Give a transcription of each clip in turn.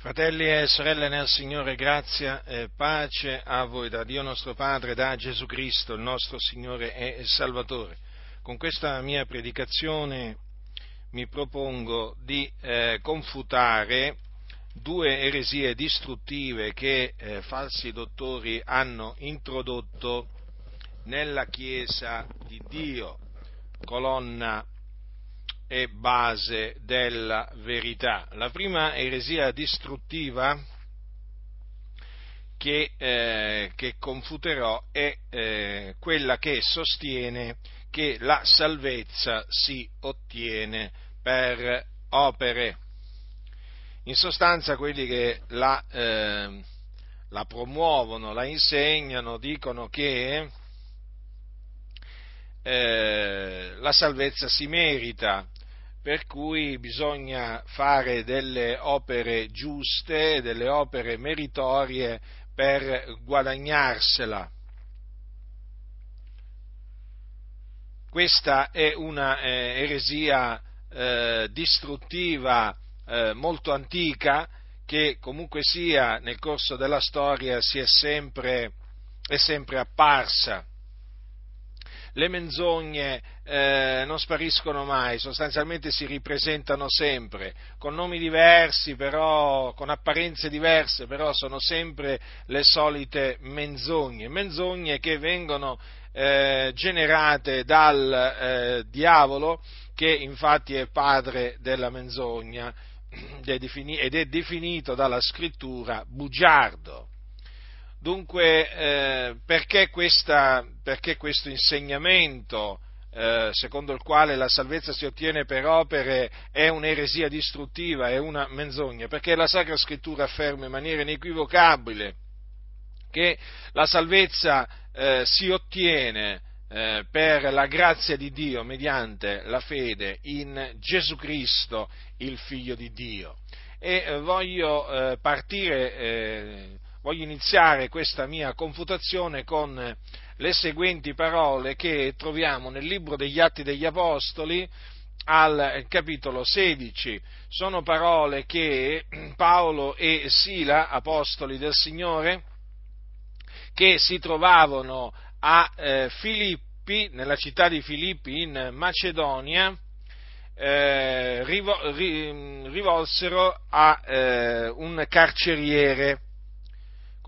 Fratelli e sorelle nel Signore, grazia e pace a voi da Dio nostro Padre, da Gesù Cristo, il nostro Signore e Salvatore. Con questa mia predicazione mi propongo di eh, confutare due eresie distruttive che eh, falsi dottori hanno introdotto nella Chiesa di Dio, colonna e base della verità. La prima eresia distruttiva che, eh, che confuterò è eh, quella che sostiene che la salvezza si ottiene per opere. In sostanza quelli che la, eh, la promuovono, la insegnano, dicono che eh, la salvezza si merita per cui bisogna fare delle opere giuste, delle opere meritorie per guadagnarsela. Questa è una eh, eresia eh, distruttiva eh, molto antica che comunque sia nel corso della storia si è sempre, è sempre apparsa le menzogne eh, non spariscono mai, sostanzialmente si ripresentano sempre, con nomi diversi, però, con apparenze diverse, però sono sempre le solite menzogne, menzogne che vengono eh, generate dal eh, diavolo, che infatti è padre della menzogna ed è definito dalla scrittura bugiardo. Dunque, eh, perché, questa, perché, questo insegnamento, eh, secondo il quale la salvezza si ottiene per opere, è un'eresia distruttiva, è una menzogna? Perché la Sacra Scrittura afferma in maniera inequivocabile che la salvezza eh, si ottiene eh, per la grazia di Dio mediante la fede in Gesù Cristo, il Figlio di Dio. E eh, voglio eh, partire voglio iniziare questa mia confutazione con le seguenti parole che troviamo nel libro degli Atti degli Apostoli al capitolo 16. Sono parole che Paolo e Sila, apostoli del Signore, che si trovavano a eh, Filippi, nella città di Filippi in Macedonia, eh, rivolsero a eh, un carceriere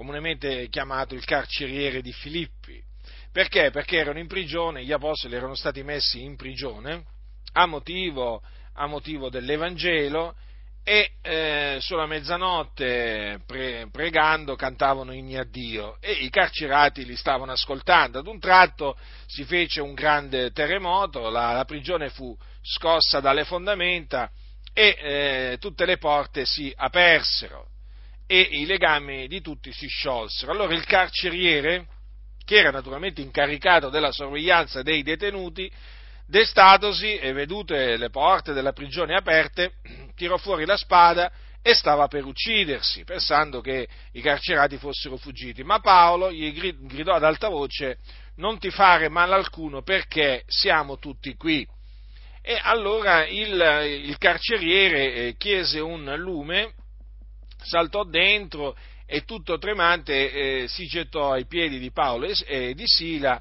comunemente chiamato il carceriere di Filippi. Perché? Perché erano in prigione, gli apostoli erano stati messi in prigione a motivo, a motivo dell'Evangelo e eh, sulla mezzanotte pre, pregando cantavano inni a Dio e i carcerati li stavano ascoltando. Ad un tratto si fece un grande terremoto, la, la prigione fu scossa dalle fondamenta e eh, tutte le porte si apersero e i legami di tutti si sciolsero. Allora il carceriere, che era naturalmente incaricato della sorveglianza dei detenuti, destatosi e vedute le porte della prigione aperte, tirò fuori la spada e stava per uccidersi, pensando che i carcerati fossero fuggiti. Ma Paolo gli gridò ad alta voce, non ti fare male alcuno perché siamo tutti qui. E allora il, il carceriere eh, chiese un lume saltò dentro e tutto tremante eh, si gettò ai piedi di Paolo e, e di Sila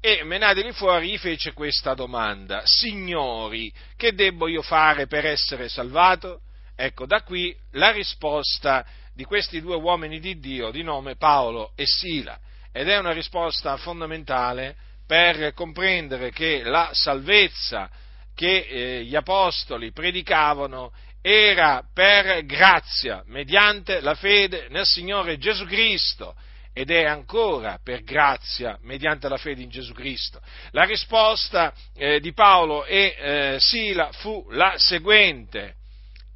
e menateli fuori gli fece questa domanda, signori, che debbo io fare per essere salvato? Ecco, da qui la risposta di questi due uomini di Dio di nome Paolo e Sila ed è una risposta fondamentale per comprendere che la salvezza che eh, gli apostoli predicavano era per grazia, mediante la fede nel Signore Gesù Cristo ed è ancora per grazia mediante la fede in Gesù Cristo. La risposta eh, di Paolo e eh, Sila fu la seguente,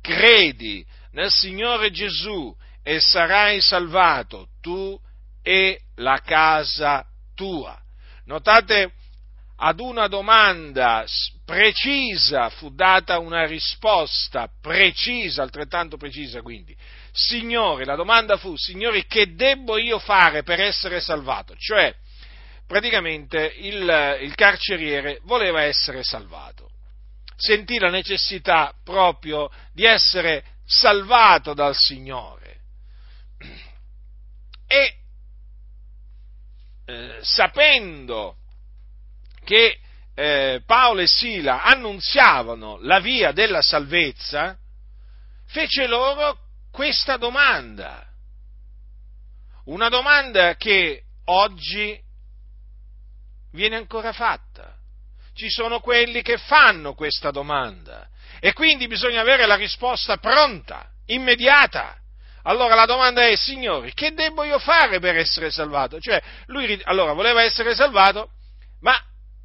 credi nel Signore Gesù e sarai salvato tu e la casa tua. Notate ad una domanda precisa fu data una risposta precisa, altrettanto precisa quindi. Signore, la domanda fu, Signore, che debbo io fare per essere salvato? Cioè, praticamente il, il carceriere voleva essere salvato. Sentì la necessità proprio di essere salvato dal Signore. E eh, sapendo che eh, Paolo e Sila annunziavano la via della salvezza, fece loro questa domanda. Una domanda che oggi viene ancora fatta. Ci sono quelli che fanno questa domanda e quindi bisogna avere la risposta pronta, immediata. Allora la domanda è, signori, che devo io fare per essere salvato? Cioè, lui allora voleva essere salvato, ma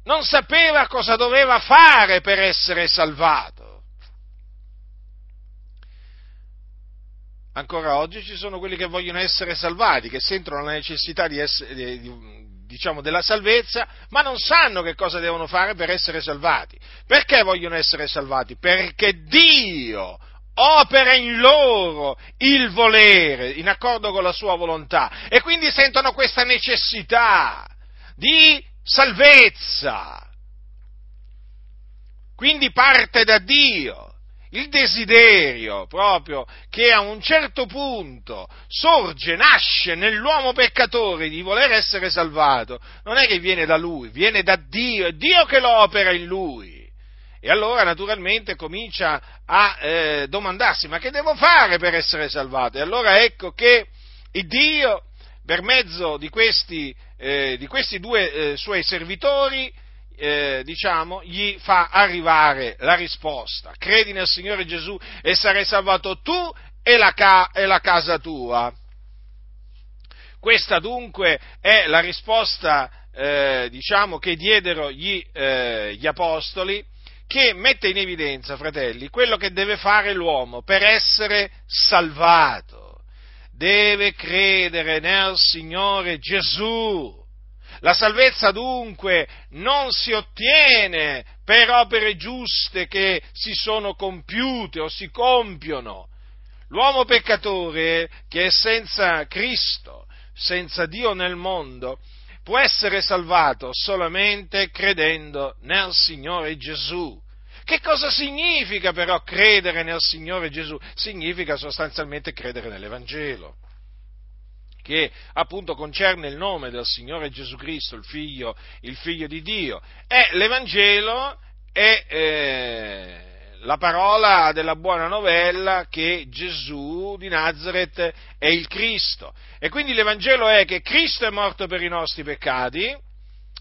non sapeva cosa doveva fare per essere salvato. Ancora oggi ci sono quelli che vogliono essere salvati, che sentono la necessità di essere, di, diciamo, della salvezza, ma non sanno che cosa devono fare per essere salvati. Perché vogliono essere salvati? Perché Dio opera in loro il volere, in accordo con la sua volontà, e quindi sentono questa necessità di salvezza. Quindi parte da Dio il desiderio proprio che a un certo punto sorge, nasce nell'uomo peccatore di voler essere salvato, non è che viene da lui, viene da Dio, è Dio che lo opera in lui. E allora naturalmente comincia a eh, domandarsi ma che devo fare per essere salvato? E allora ecco che Dio, per mezzo di questi, eh, di questi due eh, suoi servitori, eh, diciamo, gli fa arrivare la risposta. Credi nel Signore Gesù e sarai salvato tu e la, ca- e la casa tua. Questa dunque è la risposta, eh, diciamo, che diedero gli, eh, gli apostoli, che mette in evidenza, fratelli, quello che deve fare l'uomo per essere salvato. Deve credere nel Signore Gesù la salvezza dunque non si ottiene per opere giuste che si sono compiute o si compiono. L'uomo peccatore che è senza Cristo, senza Dio nel mondo, può essere salvato solamente credendo nel Signore Gesù. Che cosa significa però credere nel Signore Gesù? Significa sostanzialmente credere nell'Evangelo che appunto concerne il nome del Signore Gesù Cristo, il Figlio, il figlio di Dio. E l'Evangelo è eh, la parola della buona novella che Gesù di Nazareth è il Cristo. E quindi l'Evangelo è che Cristo è morto per i nostri peccati,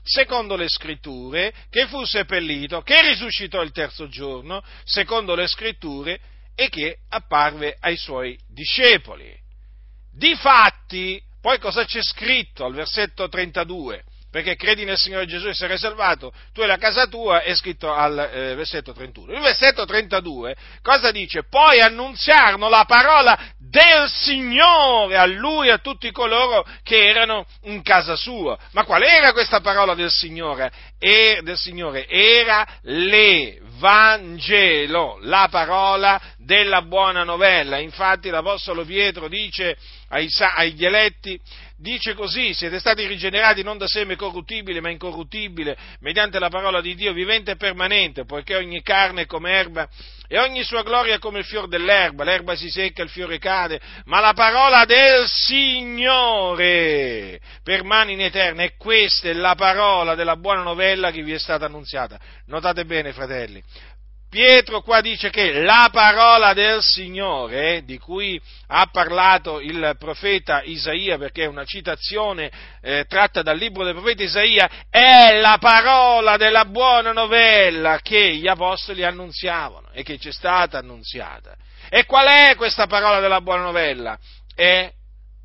secondo le scritture, che fu seppellito, che risuscitò il terzo giorno, secondo le scritture, e che apparve ai suoi discepoli. Difatti, poi cosa c'è scritto al versetto 32? Perché credi nel Signore Gesù e sarai salvato, tu e la casa tua, è scritto al eh, versetto 31. Il versetto 32 cosa dice? Poi annunziarono la parola del Signore a lui e a tutti coloro che erano in casa sua. Ma qual era questa parola del Signore? E, del Signore? Era l'Evangelo, la parola della buona novella. Infatti l'Apostolo Pietro dice ai, agli eletti, dice così, siete stati rigenerati non da seme corruttibile ma incorruttibile, mediante la parola di Dio vivente e permanente, poiché ogni carne come erba e ogni sua gloria è come il fior dell'erba, l'erba si secca, il fiore cade, ma la parola del Signore permane in eterna e questa è la parola della buona novella che vi è stata annunziata. Notate bene, fratelli, Pietro qua dice che la parola del Signore, di cui ha parlato il profeta Isaia, perché è una citazione eh, tratta dal libro del profeta Isaia, è la parola della buona novella che gli apostoli annunziavano e che ci è stata annunziata. E qual è questa parola della buona novella? È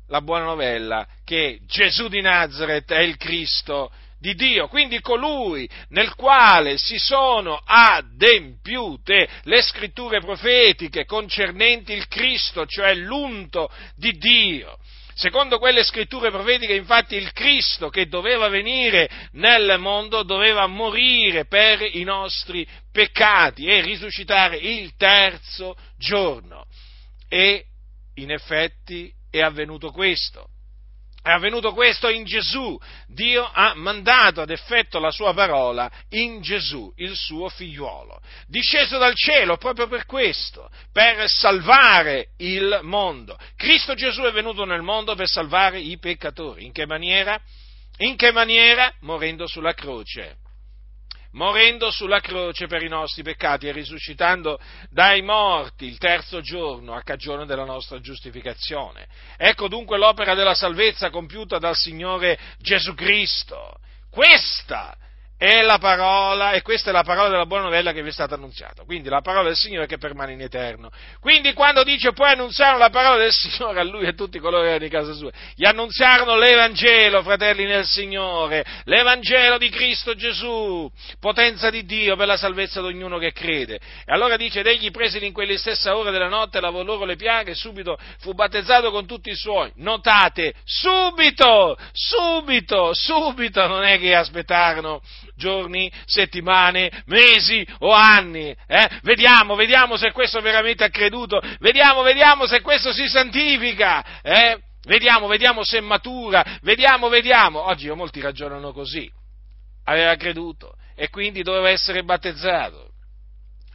la buona novella che Gesù di Nazareth è il Cristo di Dio, quindi colui nel quale si sono adempiute le scritture profetiche concernenti il Cristo, cioè l'unto di Dio. Secondo quelle scritture profetiche, infatti, il Cristo che doveva venire nel mondo doveva morire per i nostri peccati e risuscitare il terzo giorno. E in effetti è avvenuto questo È avvenuto questo in Gesù. Dio ha mandato ad effetto la sua parola in Gesù, il suo figliuolo. Disceso dal cielo proprio per questo, per salvare il mondo. Cristo Gesù è venuto nel mondo per salvare i peccatori. In che maniera? In che maniera? Morendo sulla croce morendo sulla croce per i nostri peccati e risuscitando dai morti il terzo giorno a cagione della nostra giustificazione. Ecco dunque l'opera della salvezza compiuta dal Signore Gesù Cristo. Questa è la parola, e questa è la parola della buona novella che vi è stata annunziata. Quindi la parola del Signore che permane in eterno. Quindi quando dice poi annunziarono la parola del Signore a lui e a tutti coloro che erano di casa sua, gli annunziarono l'Evangelo, fratelli nel Signore, l'Evangelo di Cristo Gesù, potenza di Dio per la salvezza di ognuno che crede. E allora dice, ed egli presili in quelle stesse ore della notte, lavò loro le piaghe, e subito fu battezzato con tutti i suoi. Notate, subito, subito, subito, non è che aspettarono giorni, settimane, mesi o anni. Eh? Vediamo, vediamo se questo veramente è creduto, vediamo, vediamo se questo si santifica. Eh? Vediamo, vediamo se matura, vediamo, vediamo. Oggi molti ragionano così. Aveva creduto e quindi doveva essere battezzato.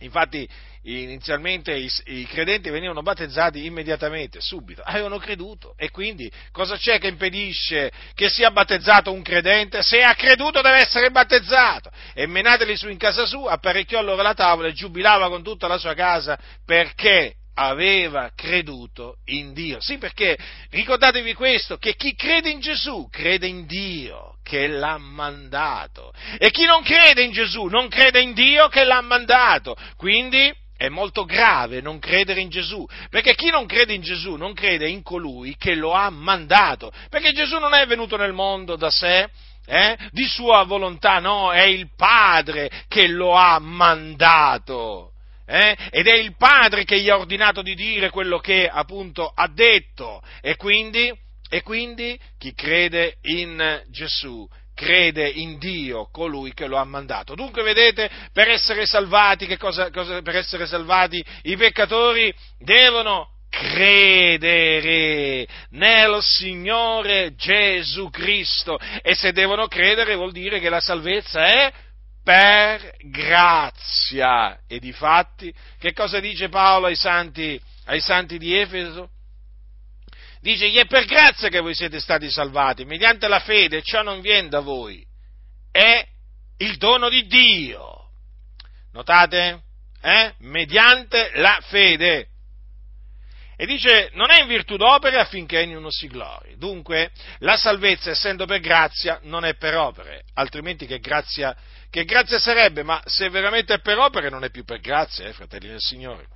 Infatti inizialmente i, i, credenti venivano battezzati immediatamente, subito, avevano creduto e quindi cosa c'è che impedisce che sia battezzato un credente? Se ha creduto deve essere battezzato e menateli su in casa sua, apparecchiò loro la tavola e giubilava con tutta la sua casa perché aveva creduto in Dio. Sì, perché ricordatevi questo, che chi crede in Gesù crede in Dio che l'ha mandato e chi non crede in Gesù non crede in Dio che l'ha mandato. Quindi è molto grave non credere in Gesù, perché chi non crede in Gesù non crede in colui che lo ha mandato, perché Gesù non è venuto nel mondo da sé, eh, di sua volontà, no, è il Padre che lo ha mandato. Eh? Ed è il Padre che gli ha ordinato di dire quello che appunto ha detto. E quindi, e quindi chi crede in Gesù crede in Dio, colui che lo ha mandato. Dunque, vedete, per essere salvati, cosa, cosa, per essere salvati i peccatori devono credere nel Signore Gesù Cristo. E se devono credere vuol dire che la salvezza è per grazia. E di fatti, che cosa dice Paolo ai santi, ai santi di Efeso? Dice, gli è per grazia che voi siete stati salvati, mediante la fede, ciò non viene da voi, è il dono di Dio. Notate? Eh? Mediante la fede. E dice, non è in virtù d'opere affinché ognuno si glori. Dunque, la salvezza, essendo per grazia, non è per opere, altrimenti che grazia, che grazia sarebbe? Ma se veramente è per opere, non è più per grazia, eh, fratelli del Signore.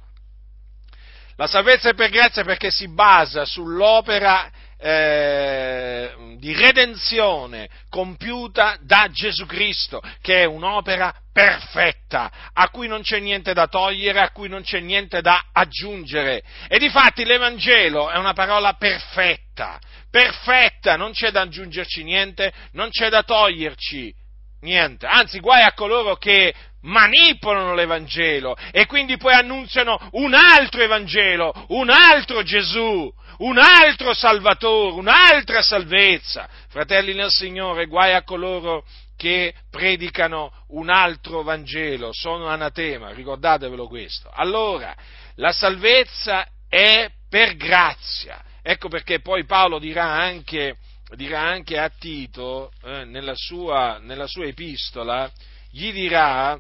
La salvezza è per grazia perché si basa sull'opera eh, di redenzione compiuta da Gesù Cristo, che è un'opera perfetta, a cui non c'è niente da togliere, a cui non c'è niente da aggiungere. E difatti l'Evangelo è una parola perfetta, perfetta, non c'è da aggiungerci niente, non c'è da toglierci niente, anzi guai a coloro che manipolano l'Evangelo e quindi poi annunziano un altro Evangelo, un altro Gesù, un altro Salvatore, un'altra salvezza. Fratelli nel Signore, guai a coloro che predicano un altro Vangelo, sono anatema, ricordatevelo questo. Allora, la salvezza è per grazia. Ecco perché poi Paolo dirà anche, dirà anche a Tito, eh, nella, sua, nella sua epistola, gli dirà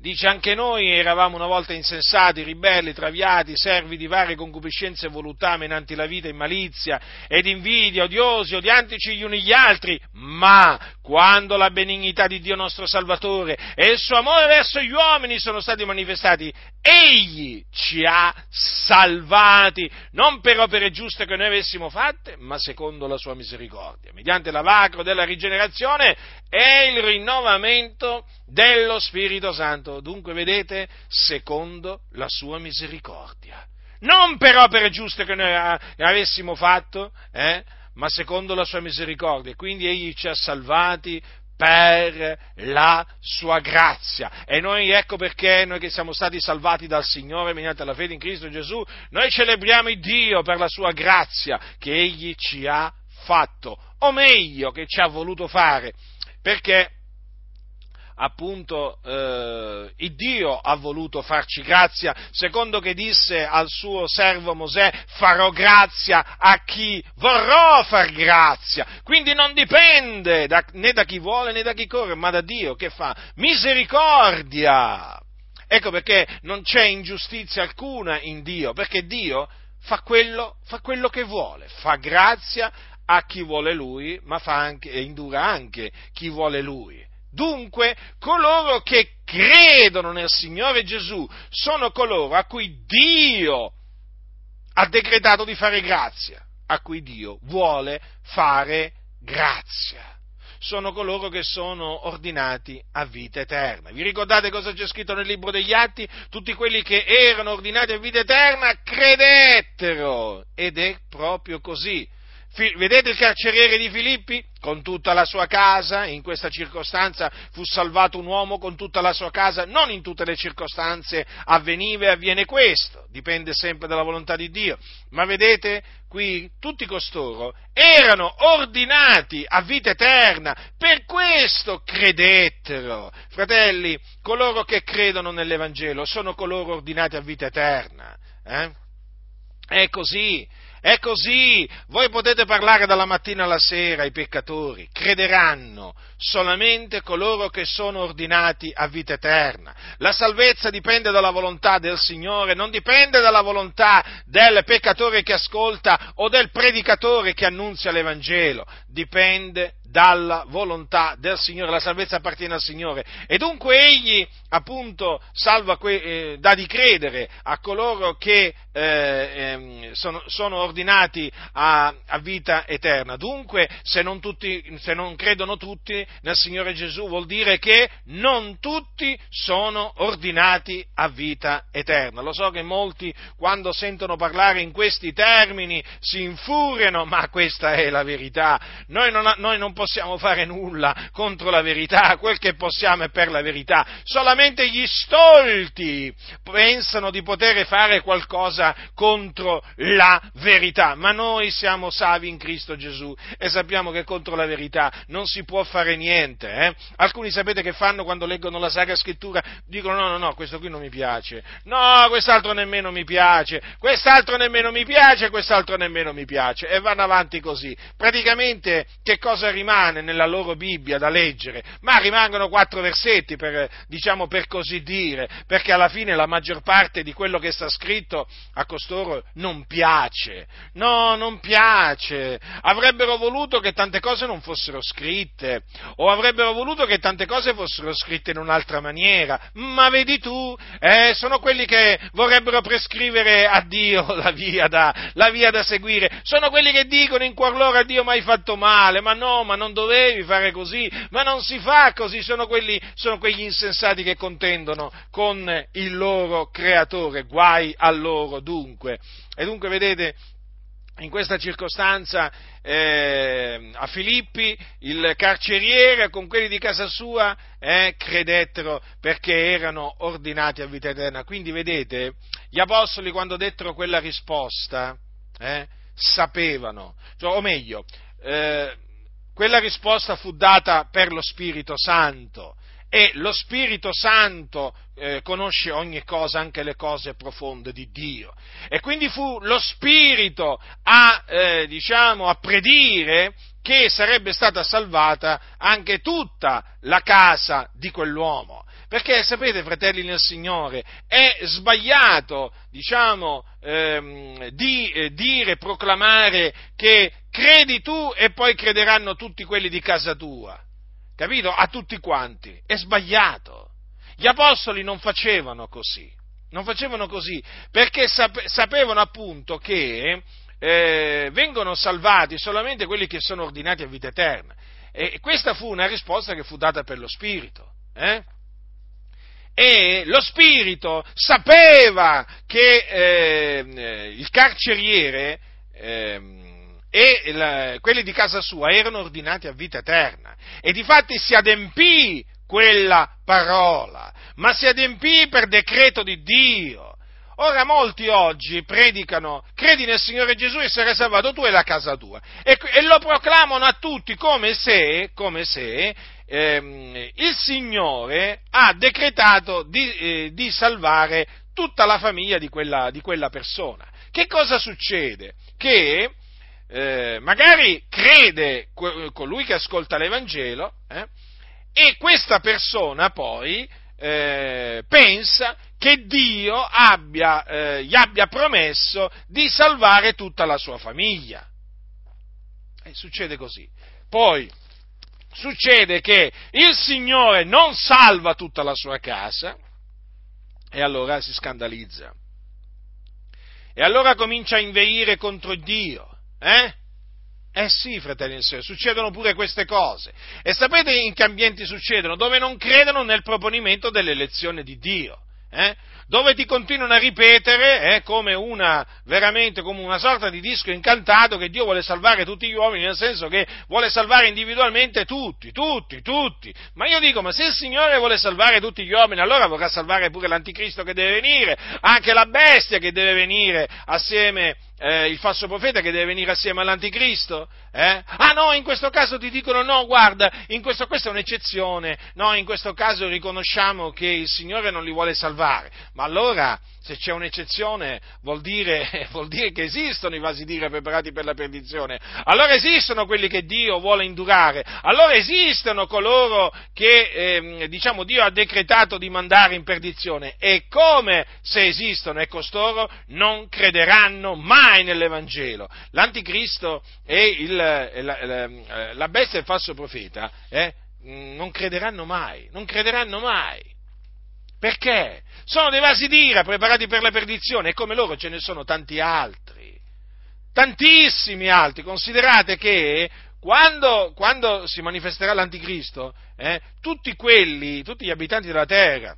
Dice anche noi eravamo una volta insensati, ribelli, traviati, servi di varie concupiscenze e voluttà, menanti la vita in malizia ed invidia, odiosi, odiantici gli uni gli altri, ma quando la benignità di Dio nostro Salvatore e il suo amore verso gli uomini sono stati manifestati, egli ci ha salvati, non per opere giuste che noi avessimo fatte, ma secondo la sua misericordia, mediante l'avacro della rigenerazione e il rinnovamento dello Spirito Santo. Dunque, vedete, secondo la sua misericordia. Non per opere giuste che noi avessimo fatto, eh, ma secondo la sua misericordia. Quindi egli ci ha salvati per la sua grazia. E noi ecco perché noi che siamo stati salvati dal Signore mediante la fede in Cristo Gesù, noi celebriamo il Dio per la sua grazia che egli ci ha fatto, o meglio che ci ha voluto fare, perché appunto eh, il Dio ha voluto farci grazia, secondo che disse al suo servo Mosè, farò grazia a chi vorrò far grazia. Quindi non dipende da, né da chi vuole né da chi corre, ma da Dio che fa misericordia. Ecco perché non c'è ingiustizia alcuna in Dio, perché Dio fa quello, fa quello che vuole, fa grazia a chi vuole Lui, ma fa anche, indura anche chi vuole Lui. Dunque, coloro che credono nel Signore Gesù sono coloro a cui Dio ha decretato di fare grazia, a cui Dio vuole fare grazia. Sono coloro che sono ordinati a vita eterna. Vi ricordate cosa c'è scritto nel libro degli Atti? Tutti quelli che erano ordinati a vita eterna credettero. Ed è proprio così Vedete il carceriere di Filippi? Con tutta la sua casa, in questa circostanza fu salvato un uomo con tutta la sua casa, non in tutte le circostanze avveniva e avviene questo, dipende sempre dalla volontà di Dio, ma vedete qui tutti costoro erano ordinati a vita eterna, per questo credettero. Fratelli, coloro che credono nell'Evangelo sono coloro ordinati a vita eterna. Eh? È così. È così, voi potete parlare dalla mattina alla sera ai peccatori, crederanno solamente coloro che sono ordinati a vita eterna. La salvezza dipende dalla volontà del Signore, non dipende dalla volontà del peccatore che ascolta o del predicatore che annunzia l'Evangelo, dipende dalla volontà del Signore, la salvezza appartiene al Signore e dunque egli appunto salva que- eh, dà di credere a coloro che eh, eh, sono, sono, ordinati a, a, vita eterna. Dunque se non, tutti, se non credono tutti nel Signore Gesù vuol dire che non tutti sono ordinati a vita eterna. Lo so che molti quando sentono parlare in questi termini si infuriano, ma questa è la verità. Noi non, noi non possiamo fare nulla contro la verità, quel che possiamo è per la verità. Solamente gli stolti pensano di poter fare qualcosa contro la verità, ma noi siamo savi in Cristo Gesù e sappiamo che contro la verità non si può fare niente. Eh? Alcuni sapete che fanno quando leggono la Sacra Scrittura? Dicono no, no, no, questo qui non mi piace, no, quest'altro nemmeno mi piace, quest'altro nemmeno mi piace, quest'altro nemmeno mi piace e vanno avanti così. Praticamente che cosa rimane? Rimane nella loro Bibbia da leggere, ma rimangono quattro versetti per, diciamo per così dire, perché alla fine la maggior parte di quello che sta scritto a costoro non piace. No, non piace. Avrebbero voluto che tante cose non fossero scritte, o avrebbero voluto che tante cose fossero scritte in un'altra maniera, ma vedi tu, eh, sono quelli che vorrebbero prescrivere a Dio la via da, la via da seguire, sono quelli che dicono in cuor loro a Dio mai fatto male, ma no, ma non dovevi fare così, ma non si fa così, sono, quelli, sono quegli insensati che contendono con il loro creatore, guai a loro dunque. E dunque vedete, in questa circostanza eh, a Filippi il carceriere con quelli di casa sua eh, credettero perché erano ordinati a vita eterna. Quindi vedete, gli apostoli quando dettero quella risposta eh, sapevano, cioè, o meglio, eh, quella risposta fu data per lo Spirito Santo e lo Spirito Santo eh, conosce ogni cosa, anche le cose profonde di Dio. E quindi fu lo Spirito a, eh, diciamo, a predire che sarebbe stata salvata anche tutta la casa di quell'uomo. Perché sapete, fratelli nel Signore, è sbagliato, diciamo, ehm, di eh, dire, proclamare che credi tu e poi crederanno tutti quelli di casa tua. Capito? A tutti quanti. È sbagliato. Gli apostoli non facevano così. Non facevano così perché sapevano appunto che eh, vengono salvati solamente quelli che sono ordinati a vita eterna. E questa fu una risposta che fu data per lo Spirito. Eh? E lo spirito sapeva che eh, il carceriere eh, e la, quelli di casa sua erano ordinati a vita eterna e difatti si adempì quella parola, ma si adempì per decreto di Dio. Ora molti oggi predicano, credi nel Signore Gesù e sarai salvato tu e la casa tua, e, e lo proclamano a tutti come se, come se ehm, il Signore ha decretato di, eh, di, salvare tutta la famiglia di quella, di quella persona. Che cosa succede? Che eh, magari crede colui che ascolta l'Evangelo eh, e questa persona poi eh, pensa che Dio abbia, eh, gli abbia promesso di salvare tutta la sua famiglia. E succede così. Poi succede che il Signore non salva tutta la sua casa e allora si scandalizza. E allora comincia a inveire contro Dio. Eh? Eh sì, fratelli e sorelle, succedono pure queste cose. E sapete in che ambienti succedono? Dove non credono nel proponimento dell'elezione di Dio. Eh? Dove ti continuano a ripetere eh, come una, veramente come una sorta di disco incantato che Dio vuole salvare tutti gli uomini, nel senso che vuole salvare individualmente tutti, tutti, tutti. Ma io dico, ma se il Signore vuole salvare tutti gli uomini, allora vorrà salvare pure l'anticristo che deve venire, anche la bestia che deve venire assieme eh, il falso profeta che deve venire assieme all'anticristo? Eh? Ah no, in questo caso ti dicono no, guarda, in questo, questa è un'eccezione, no, in questo caso riconosciamo che il Signore non li vuole salvare, ma allora se c'è un'eccezione vuol dire, vuol dire, che esistono i vasi d'ira preparati per la perdizione, allora esistono quelli che Dio vuole indurare, allora esistono coloro che eh, diciamo Dio ha decretato di mandare in perdizione e come se esistono e costoro non crederanno mai nell'Evangelo. L'anticristo e il, la, la, la, bestia e il falso profeta eh, non crederanno mai, non crederanno mai. Perché? Sono dei vasi d'ira preparati per la perdizione e come loro ce ne sono tanti altri. Tantissimi altri. Considerate che quando, quando si manifesterà l'anticristo, eh, tutti quelli, tutti gli abitanti della terra,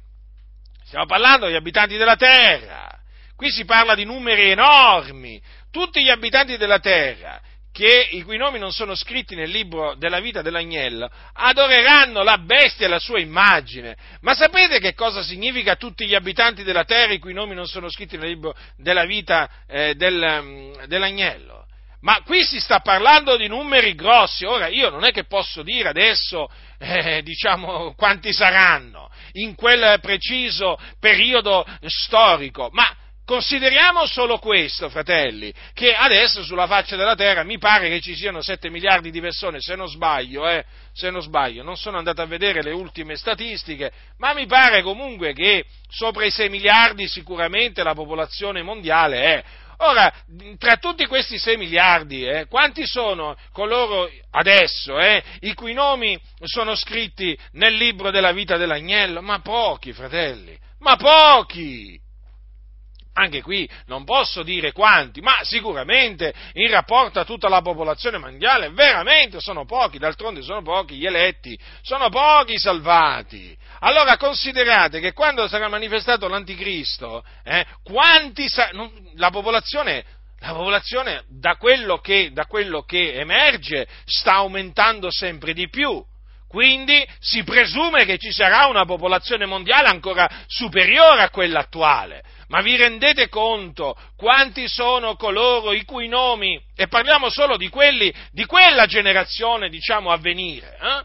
stiamo parlando degli abitanti della terra, qui si parla di numeri enormi, tutti gli abitanti della terra che, i cui nomi non sono scritti nel libro della vita dell'agnello, adoreranno la bestia e la sua immagine. Ma sapete che cosa significa tutti gli abitanti della terra i cui nomi non sono scritti nel libro della vita eh, del, mm, dell'agnello? Ma qui si sta parlando di numeri grossi. Ora, io non è che posso dire adesso, eh, diciamo, quanti saranno in quel preciso periodo storico, ma Consideriamo solo questo, fratelli, che adesso sulla faccia della terra mi pare che ci siano 7 miliardi di persone, se non sbaglio, eh, se non sbaglio, non sono andato a vedere le ultime statistiche, ma mi pare comunque che sopra i 6 miliardi sicuramente la popolazione mondiale è. Ora, tra tutti questi 6 miliardi, eh, quanti sono coloro adesso, eh, i cui nomi sono scritti nel libro della vita dell'agnello? Ma pochi, fratelli, ma pochi! Anche qui non posso dire quanti, ma sicuramente in rapporto a tutta la popolazione mondiale, veramente sono pochi, d'altronde sono pochi gli eletti, sono pochi i salvati. Allora considerate che quando sarà manifestato l'anticristo, eh, sa- non, la popolazione la popolazione da quello, che, da quello, che, emerge sta aumentando sempre di più. Quindi si presume che ci sarà una popolazione mondiale ancora superiore a quella attuale. Ma vi rendete conto quanti sono coloro i cui nomi, e parliamo solo di quelli, di quella generazione, diciamo, a venire, eh?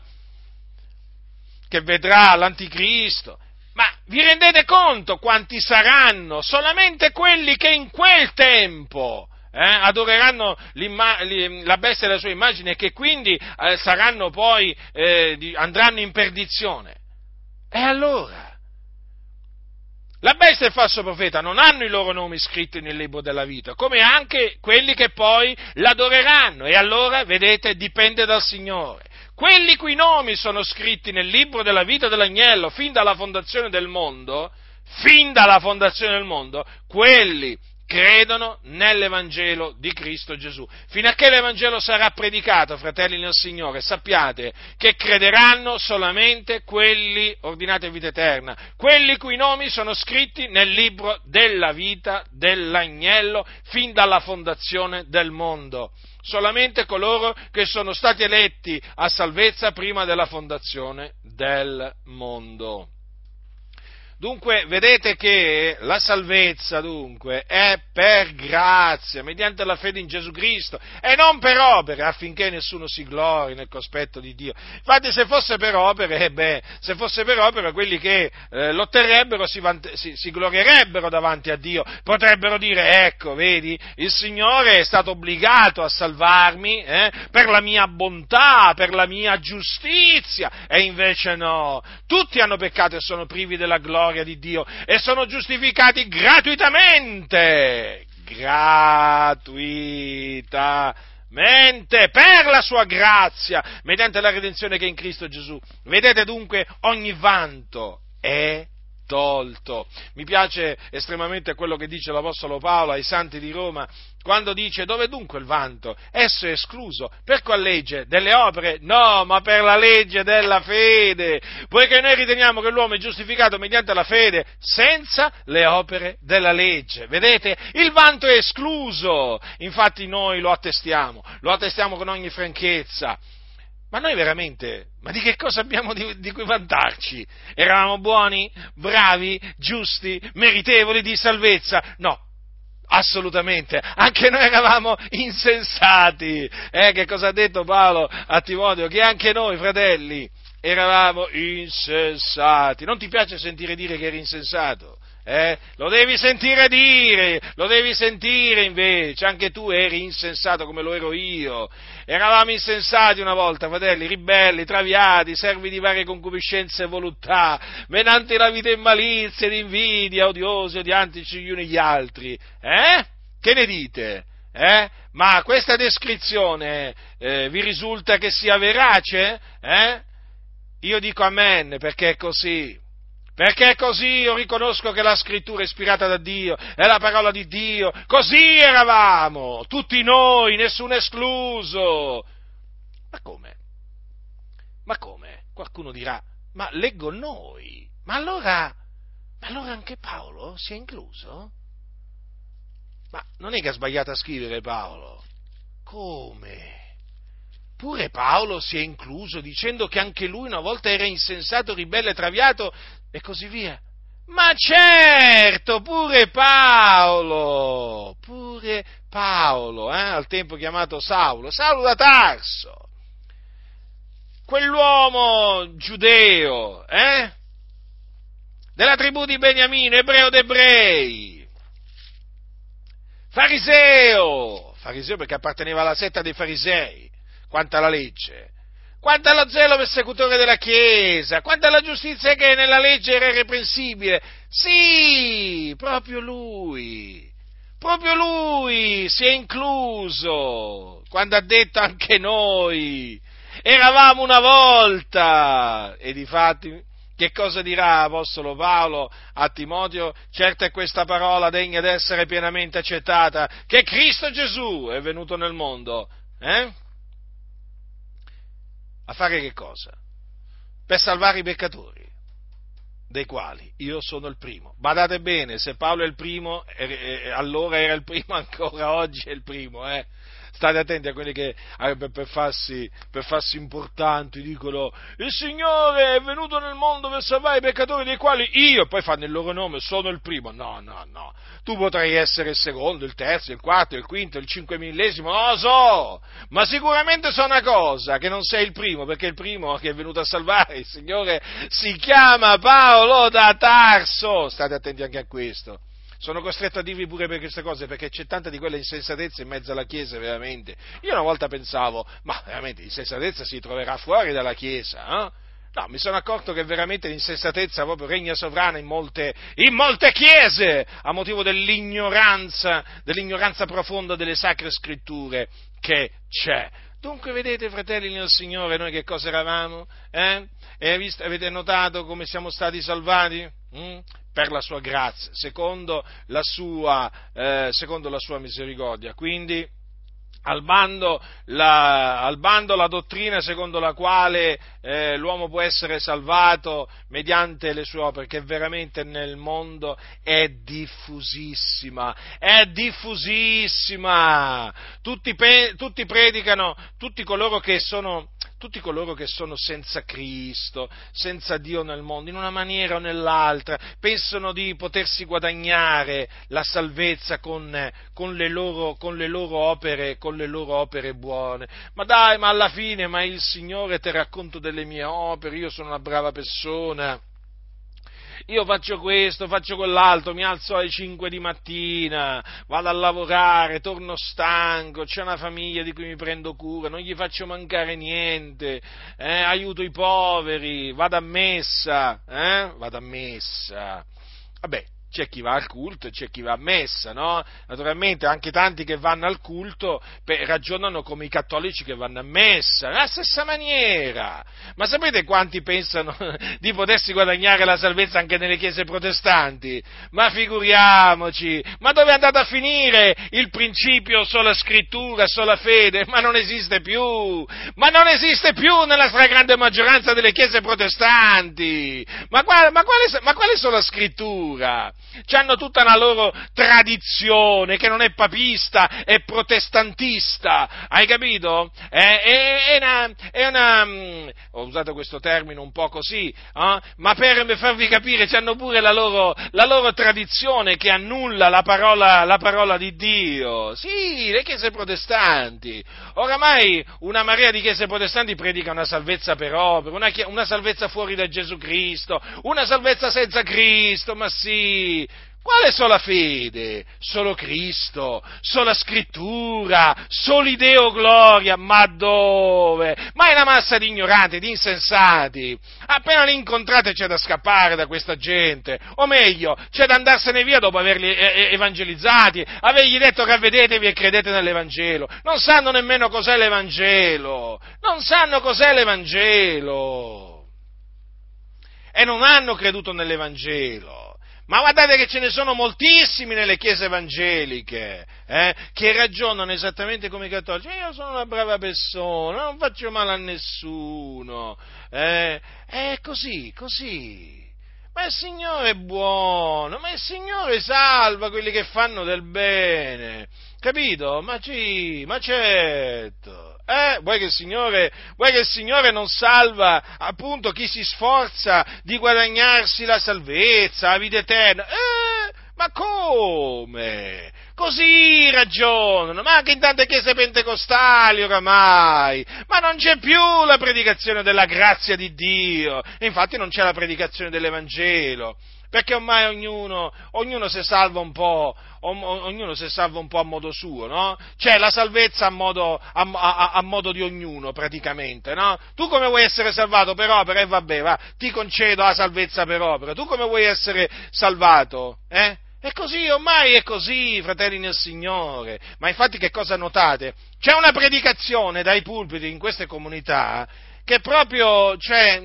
che vedrà l'anticristo, ma vi rendete conto quanti saranno solamente quelli che in quel tempo eh, adoreranno la bestia e la sua immagine e che quindi eh, saranno poi, eh, di, andranno in perdizione? E allora? La bestia e il falso profeta non hanno i loro nomi scritti nel libro della vita, come anche quelli che poi l'adoreranno. E allora, vedete, dipende dal Signore. Quelli cui nomi sono scritti nel libro della vita dell'agnello fin dalla fondazione del mondo, fin dalla fondazione del mondo, quelli credono nell'Evangelo di Cristo Gesù. Fino a che l'Evangelo sarà predicato, fratelli nel Signore, sappiate che crederanno solamente quelli ordinati a vita eterna, quelli cui nomi sono scritti nel libro della vita dell'agnello fin dalla fondazione del mondo. Solamente coloro che sono stati eletti a salvezza prima della fondazione del mondo. Dunque, vedete che la salvezza, dunque, è per grazia, mediante la fede in Gesù Cristo, e non per opere, affinché nessuno si glori nel cospetto di Dio. Infatti, se fosse per opere, eh beh, se fosse per opere, quelli che eh, lotterebbero si, vant- si, si, glorierebbero davanti a Dio, potrebbero dire, ecco, vedi, il Signore è stato obbligato a salvarmi eh, per la mia bontà, per la mia giustizia, e invece no, tutti hanno peccato e sono privi della gloria gloria di Dio e sono giustificati gratuitamente, gratuitamente, per la sua grazia, mediante la redenzione che è in Cristo Gesù. Vedete dunque, ogni vanto è tolto. Mi piace estremamente quello che dice l'Apostolo Paolo ai santi di Roma quando dice dove dunque il vanto? Esso è escluso. Per qual legge? Delle opere? No, ma per la legge della fede. Poiché noi riteniamo che l'uomo è giustificato mediante la fede senza le opere della legge. Vedete? Il vanto è escluso. Infatti noi lo attestiamo, lo attestiamo con ogni franchezza. Ma noi veramente, ma di che cosa abbiamo di, di, cui vantarci? Eravamo buoni, bravi, giusti, meritevoli di salvezza? No, assolutamente, anche noi eravamo insensati. Eh, che cosa ha detto Paolo a Timoteo? Che anche noi, fratelli, eravamo insensati. Non ti piace sentire dire che eri insensato? Eh? Lo devi sentire dire, lo devi sentire invece, anche tu eri insensato come lo ero io. Eravamo insensati una volta, fratelli, ribelli, traviati, servi di varie concupiscenze e voluttà, menanti la vita in malizia ed invidia, odiosi, odiantici gli uni gli altri. Eh? Che ne dite? Eh? Ma questa descrizione eh, vi risulta che sia verace? Eh? Io dico amen perché è così. Perché così io riconosco che la scrittura è ispirata da Dio, è la parola di Dio. Così eravamo, tutti noi, nessuno escluso. Ma come? Ma come? Qualcuno dirà, ma leggo noi. Ma allora, ma allora anche Paolo si è incluso? Ma non è che ha sbagliato a scrivere Paolo? Come? Pure Paolo si è incluso dicendo che anche lui una volta era insensato, ribelle, traviato e così via. Ma certo, pure Paolo, pure Paolo, eh, al tempo chiamato Saulo, Saulo da Tarso, quell'uomo giudeo, eh, della tribù di Beniamino, ebreo d'ebrei, fariseo, fariseo perché apparteneva alla setta dei farisei, quanto alla legge, quanto allo zelo persecutore della Chiesa, quanto alla giustizia che nella legge era irreprensibile. Sì, proprio lui, proprio lui si è incluso quando ha detto anche noi. Eravamo una volta e difatti che cosa dirà Apostolo Paolo a Timoteo? Certo è questa parola degna di essere pienamente accettata, che Cristo Gesù è venuto nel mondo. Eh? A fare che cosa? Per salvare i peccatori, dei quali io sono il primo. Badate bene, se Paolo è il primo, allora era il primo, ancora oggi è il primo, eh? State attenti a quelli che per farsi, per farsi, importanti dicono il Signore è venuto nel mondo per salvare i peccatori dei quali io, poi fanno il loro nome, sono il primo. No, no, no. Tu potrai essere il secondo, il terzo, il quarto, il quinto, il cinquemillesimo, non lo so. Ma sicuramente so una cosa, che non sei il primo, perché il primo che è venuto a salvare il Signore si chiama Paolo da Tarso. State attenti anche a questo. Sono costretto a dirvi pure per queste cose perché c'è tanta di quella insensatezza in mezzo alla Chiesa, veramente. Io una volta pensavo, ma veramente l'insensatezza si troverà fuori dalla Chiesa, eh? No, mi sono accorto che veramente l'insensatezza proprio regna sovrana in molte, in molte chiese a motivo dell'ignoranza, dell'ignoranza profonda delle sacre scritture che c'è. Dunque, vedete, fratelli nel Signore, noi che cosa eravamo? Eh? avete notato come siamo stati salvati? Mm? per la sua grazia, secondo la sua, eh, secondo la sua misericordia. Quindi al bando, la, al bando la, dottrina secondo la quale eh, l'uomo può essere salvato mediante le sue opere, che veramente nel mondo è diffusissima, è diffusissima. Tutti, tutti predicano, tutti coloro che sono tutti coloro che sono senza Cristo, senza Dio nel mondo, in una maniera o nell'altra, pensano di potersi guadagnare la salvezza con, con, le, loro, con, le, loro opere, con le loro opere buone. Ma dai, ma alla fine, ma il Signore ti racconto delle mie opere, io sono una brava persona io faccio questo, faccio quell'altro, mi alzo alle 5 di mattina, vado a lavorare, torno stanco, c'è una famiglia di cui mi prendo cura, non gli faccio mancare niente, eh, aiuto i poveri, vado a messa, eh, vado a messa. Vabbè, c'è chi va al culto e c'è chi va a messa, no? Naturalmente anche tanti che vanno al culto per, ragionano come i cattolici che vanno a messa, nella stessa maniera. Ma sapete quanti pensano di potersi guadagnare la salvezza anche nelle chiese protestanti? Ma figuriamoci, ma dove è andato a finire il principio sola scrittura, sola fede? Ma non esiste più, ma non esiste più nella stragrande maggioranza delle chiese protestanti. Ma, quale, ma, quale, ma quale sola scrittura? Hanno tutta una loro tradizione che non è papista, è protestantista, hai capito? È, è, è, una, è una, mm, ho usato questo termine un po' così, eh? ma per farvi capire, hanno pure la loro, la loro tradizione che annulla la parola, la parola di Dio. Sì, le chiese protestanti. Oramai una marea di chiese protestanti predica una salvezza per opera, una, una salvezza fuori da Gesù Cristo, una salvezza senza Cristo, ma sì, quale sola fede? Solo Cristo, sola scrittura, solo Ideo gloria, ma dove? Ma è una massa di ignoranti, di insensati. Appena li incontrate c'è da scappare da questa gente, o meglio, c'è da andarsene via dopo averli evangelizzati, avergli detto ravvedetevi e credete nell'Evangelo. Non sanno nemmeno cos'è l'Evangelo, non sanno cos'è l'Evangelo. E non hanno creduto nell'Evangelo. Ma guardate che ce ne sono moltissimi nelle chiese evangeliche eh, che ragionano esattamente come i cattolici. Io sono una brava persona, non faccio male a nessuno. Eh, è così, così. Ma il Signore è buono, ma il Signore salva quelli che fanno del bene. Capito? Ma sì, ma certo. Eh? Vuoi che, vuoi che, il Signore, non salva appunto chi si sforza di guadagnarsi la salvezza, la vita eterna? Eh? Ma come? Così ragionano, ma anche in tante chiese pentecostali oramai, ma non c'è più la predicazione della grazia di Dio, infatti non c'è la predicazione dell'Evangelo perché ormai ognuno, ognuno, si salva un po', ognuno si salva un po' a modo suo, no? C'è la salvezza a modo, a, a, a modo, di ognuno, praticamente, no? Tu come vuoi essere salvato per opera? E eh, vabbè, va, ti concedo la salvezza per opera. Tu come vuoi essere salvato? Eh? È così, ormai è così, fratelli nel Signore. Ma infatti che cosa notate? C'è una predicazione dai pulpiti in queste comunità che proprio, cioè,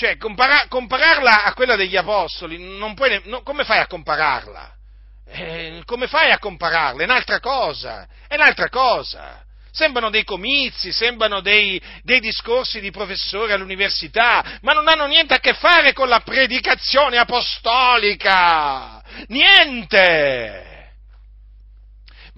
cioè, compara- compararla a quella degli apostoli, puoi, no, come fai a compararla? Eh, come fai a compararla? È un'altra cosa, è un'altra cosa. Sembrano dei comizi, sembrano dei, dei, discorsi di professori all'università, ma non hanno niente a che fare con la predicazione apostolica. Niente!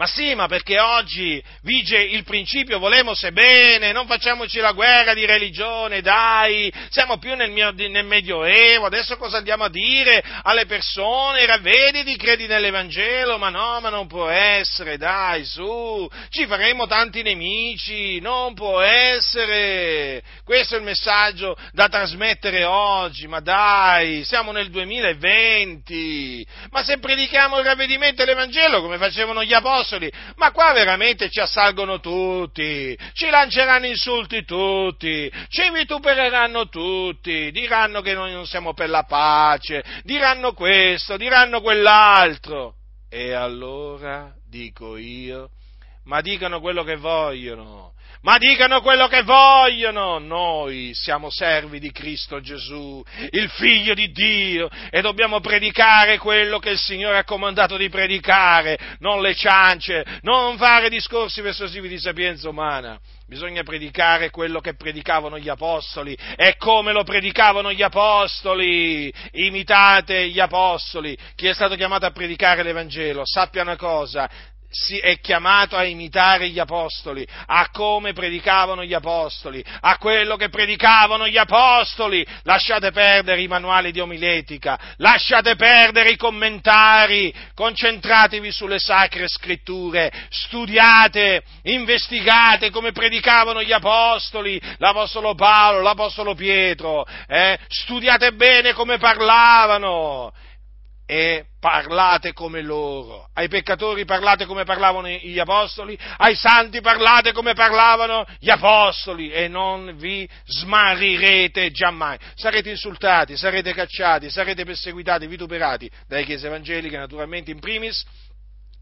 Ma sì, ma perché oggi vige il principio volemo se bene, non facciamoci la guerra di religione, dai, siamo più nel, mio, nel Medioevo, adesso cosa andiamo a dire alle persone? Ravvediti, credi nell'Evangelo, ma no, ma non può essere, dai, su, ci faremo tanti nemici, non può essere. Questo è il messaggio da trasmettere oggi, ma dai, siamo nel 2020, ma se predichiamo il ravvedimento e l'Evangelo come facevano gli apostoli, apostoli, ma qua veramente ci assalgono tutti, ci lanceranno insulti tutti, ci vitupereranno tutti, diranno che noi non siamo per la pace, diranno questo, diranno quell'altro. E allora dico io, ma dicano quello che vogliono, ma dicano quello che vogliono. Noi siamo servi di Cristo Gesù, il Figlio di Dio, e dobbiamo predicare quello che il Signore ha comandato di predicare, non le ciance, non fare discorsi persuasivi di sapienza umana. Bisogna predicare quello che predicavano gli apostoli e come lo predicavano gli apostoli. Imitate gli apostoli. Chi è stato chiamato a predicare l'Evangelo, sappia una cosa, si è chiamato a imitare gli apostoli, a come predicavano gli apostoli, a quello che predicavano gli apostoli. Lasciate perdere i manuali di omiletica, lasciate perdere i commentari, concentratevi sulle sacre scritture, studiate, investigate come predicavano gli apostoli, l'apostolo Paolo, l'apostolo Pietro, eh? studiate bene come parlavano e parlate come loro. Ai peccatori parlate come parlavano gli apostoli, ai santi parlate come parlavano gli apostoli e non vi smarrirete giammai. Sarete insultati, sarete cacciati, sarete perseguitati, vituperati dalle chiese evangeliche, naturalmente in primis,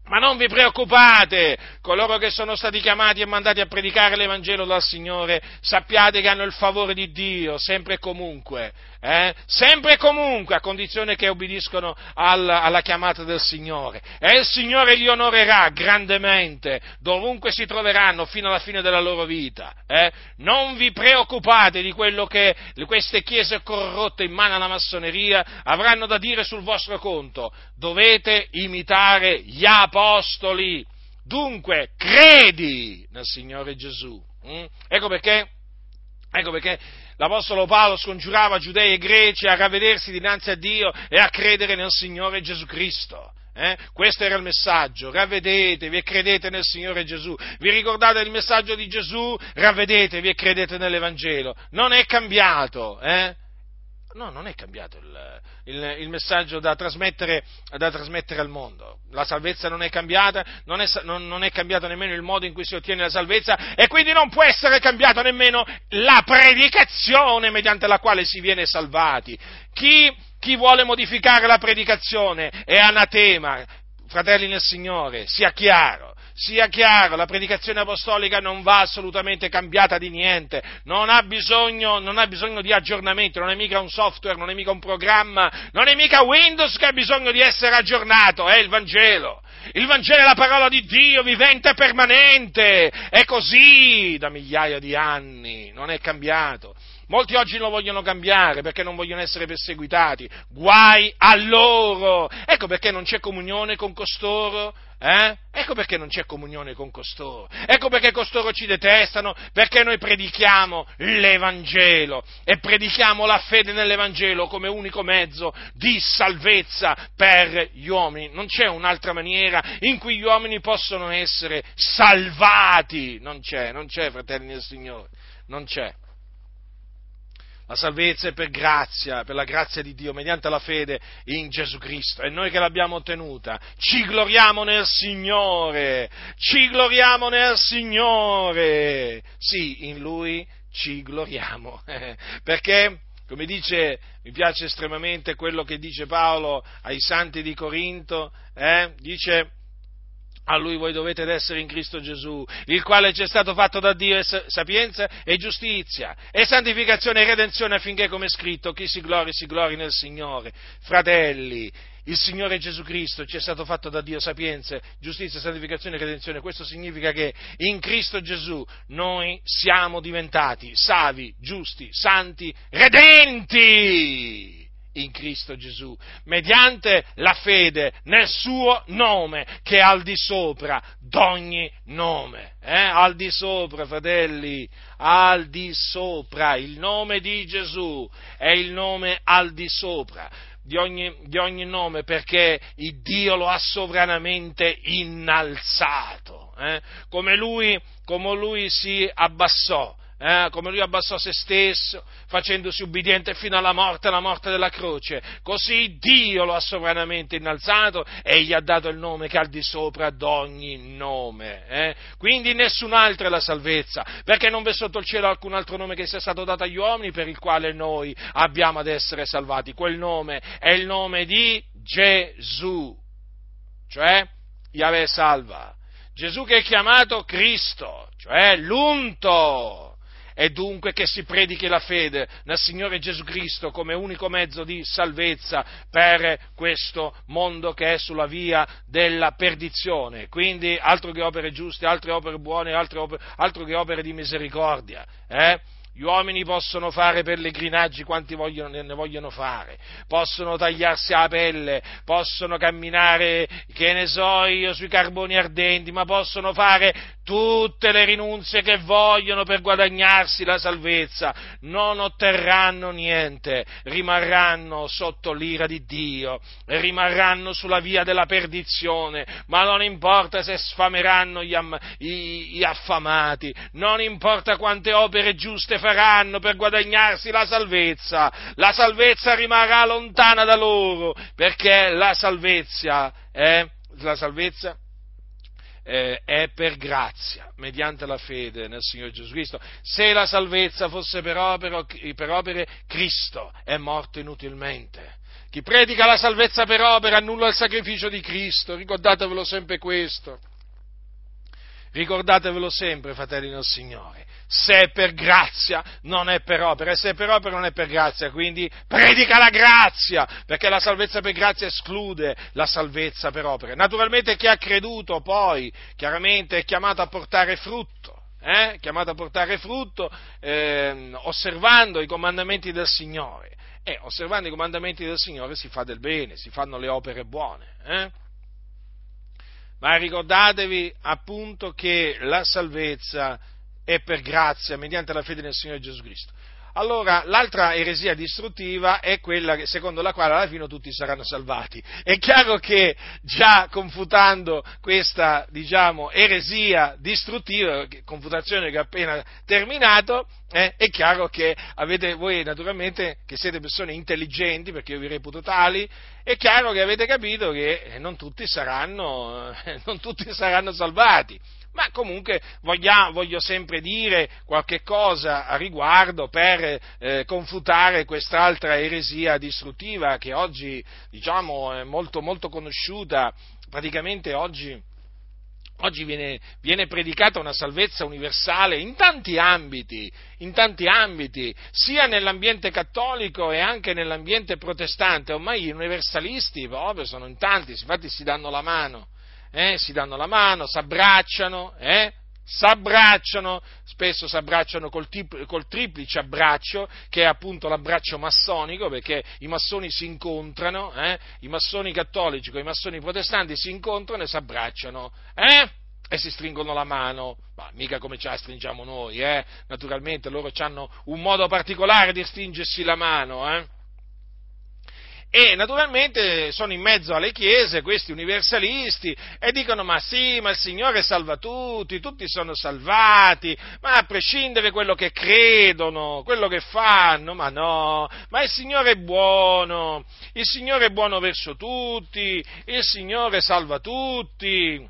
ma non vi preoccupate, coloro che sono stati chiamati e mandati a predicare l'Evangelo dal Signore, sappiate che hanno il favore di Dio, sempre e comunque, eh? sempre e comunque, a condizione che obbediscono al, alla chiamata del Signore. E il Signore li onorerà grandemente, dovunque si troveranno fino alla fine della loro vita. Eh? Non vi preoccupate di quello che queste chiese corrotte in mano alla massoneria avranno da dire sul vostro conto. Dovete imitare gli apostoli apostoli. Dunque, credi nel Signore Gesù. Mm? Ecco perché, ecco perché l'Apostolo Paolo scongiurava giudei e greci a ravvedersi dinanzi a Dio e a credere nel Signore Gesù Cristo. Eh? Questo era il messaggio, ravvedetevi e credete nel Signore Gesù. Vi ricordate il messaggio di Gesù? Ravvedetevi e credete nell'Evangelo. Non è cambiato, eh? No, non è cambiato il, il, il messaggio da trasmettere, da trasmettere, al mondo. La salvezza non è cambiata, non è, non, non è, cambiato nemmeno il modo in cui si ottiene la salvezza e quindi non può essere cambiata nemmeno la predicazione mediante la quale si viene salvati. Chi, chi vuole modificare la predicazione è anatema, fratelli nel Signore, sia chiaro sia chiaro, la predicazione apostolica non va assolutamente cambiata di niente, non ha, bisogno, non ha bisogno di aggiornamento, non è mica un software, non è mica un programma, non è mica Windows che ha bisogno di essere aggiornato, è il Vangelo. Il Vangelo è la parola di Dio, vivente e permanente, è così da migliaia di anni, non è cambiato. Molti oggi lo vogliono cambiare perché non vogliono essere perseguitati. Guai a loro! Ecco perché non c'è comunione con costoro. Eh? Ecco perché non c'è comunione con costoro. Ecco perché costoro ci detestano, perché noi predichiamo l'Evangelo e predichiamo la fede nell'Evangelo come unico mezzo di salvezza per gli uomini. Non c'è un'altra maniera in cui gli uomini possono essere salvati. Non c'è, non c'è, fratelli del Signore. Non c'è. La salvezza è per grazia, per la grazia di Dio, mediante la fede in Gesù Cristo. E noi che l'abbiamo ottenuta, ci gloriamo nel Signore, ci gloriamo nel Signore. Sì, in Lui ci gloriamo. Perché, come dice, mi piace estremamente quello che dice Paolo ai santi di Corinto, eh? dice a lui voi dovete essere in Cristo Gesù, il quale ci è stato fatto da Dio e sapienza e giustizia, e santificazione e redenzione affinché, come è scritto, chi si glori, si glori nel Signore. Fratelli, il Signore Gesù Cristo ci è stato fatto da Dio sapienza, giustizia, santificazione e redenzione. Questo significa che in Cristo Gesù noi siamo diventati savi, giusti, santi, redenti in Cristo Gesù, mediante la fede nel suo nome, che è al di sopra d'ogni nome. Eh? Al di sopra, fratelli, al di sopra. Il nome di Gesù è il nome al di sopra. Di ogni, di ogni nome perché il Dio lo ha sovranamente innalzato, eh? come, lui, come lui si abbassò eh, come lui abbassò se stesso, facendosi ubbidiente fino alla morte, alla morte della croce. Così Dio lo ha sovranamente innalzato e gli ha dato il nome che è al di sopra ad ogni nome. Eh? Quindi nessun altro è la salvezza, perché non v'è sotto il cielo alcun altro nome che sia stato dato agli uomini per il quale noi abbiamo ad essere salvati. Quel nome è il nome di Gesù, cioè Yahweh salva. Gesù che è chiamato Cristo, cioè l'unto e dunque che si predichi la fede nel Signore Gesù Cristo come unico mezzo di salvezza per questo mondo che è sulla via della perdizione. Quindi altro che opere giuste, altre opere buone, altre opere, altro che opere di misericordia. Eh? Gli uomini possono fare pellegrinaggi quanti vogliono, ne vogliono fare, possono tagliarsi la pelle, possono camminare, che ne so io, sui carboni ardenti, ma possono fare tutte le rinunzie che vogliono per guadagnarsi la salvezza, non otterranno niente, rimarranno sotto l'ira di Dio, rimarranno sulla via della perdizione, ma non importa se sfameranno gli, am- gli, gli affamati, non importa quante opere giuste faranno per guadagnarsi la salvezza, la salvezza rimarrà lontana da loro, perché la salvezza è, la salvezza eh, è per grazia, mediante la fede nel Signore Gesù Cristo. Se la salvezza fosse per opere, per opere Cristo è morto inutilmente. Chi predica la salvezza per opere annulla il sacrificio di Cristo, ricordatevelo sempre questo. Ricordatevelo sempre, fratelli del Signore, se è per grazia non è per opera, e se è per opera non è per grazia, quindi predica la grazia, perché la salvezza per grazia esclude la salvezza per opere. Naturalmente chi ha creduto poi, chiaramente è chiamato a portare frutto. Eh? chiamato a portare frutto eh, osservando i comandamenti del Signore. E osservando i comandamenti del Signore si fa del bene, si fanno le opere buone. Eh? Ma ricordatevi appunto che la salvezza è per grazia, mediante la fede nel Signore Gesù Cristo. Allora, l'altra eresia distruttiva è quella secondo la quale alla fine tutti saranno salvati. È chiaro che già confutando questa, diciamo, eresia distruttiva, confutazione che ho appena terminato, eh, è chiaro che avete voi naturalmente, che siete persone intelligenti, perché io vi reputo tali, è chiaro che avete capito che non tutti saranno, non tutti saranno salvati ma comunque voglio, voglio sempre dire qualche cosa a riguardo per eh, confutare quest'altra eresia distruttiva che oggi diciamo, è molto, molto conosciuta, praticamente oggi Oggi viene, viene, predicata una salvezza universale in tanti ambiti, in tanti ambiti, sia nell'ambiente cattolico e anche nell'ambiente protestante. Ormai gli universalisti proprio sono in tanti, infatti si danno la mano eh, si danno la mano, si abbracciano, eh, s'abbracciano, spesso si abbracciano col, col, triplice abbraccio, che è appunto l'abbraccio massonico, perché i massoni si incontrano, eh, i massoni cattolici con i massoni protestanti si incontrano e si abbracciano, eh, e si stringono la mano, ma mica come ce la stringiamo noi, eh, naturalmente loro hanno un modo particolare di stringersi la mano, eh e naturalmente sono in mezzo alle chiese questi universalisti e dicono ma sì, ma il Signore salva tutti, tutti sono salvati, ma a prescindere da quello che credono, quello che fanno, ma no, ma il Signore è buono, il Signore è buono verso tutti, il Signore salva tutti.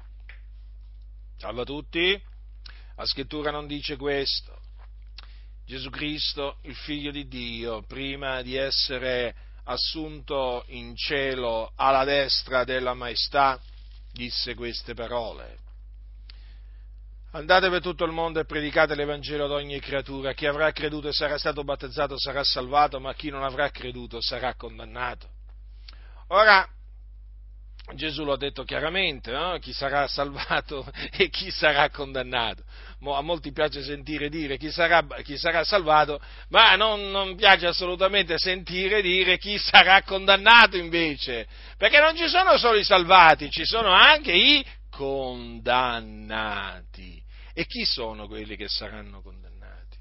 Salva tutti? La scrittura non dice questo. Gesù Cristo, il figlio di Dio, prima di essere assunto in cielo alla destra della maestà, disse queste parole. Andate per tutto il mondo e predicate l'Evangelo ad ogni creatura. Chi avrà creduto e sarà stato battezzato sarà salvato, ma chi non avrà creduto sarà condannato. Ora, Gesù lo ha detto chiaramente, no? chi sarà salvato e chi sarà condannato. A molti piace sentire dire chi sarà, chi sarà salvato, ma non, non, piace assolutamente sentire dire chi sarà condannato invece, perché non ci sono solo i salvati, ci sono anche i condannati. E chi sono quelli che saranno condannati?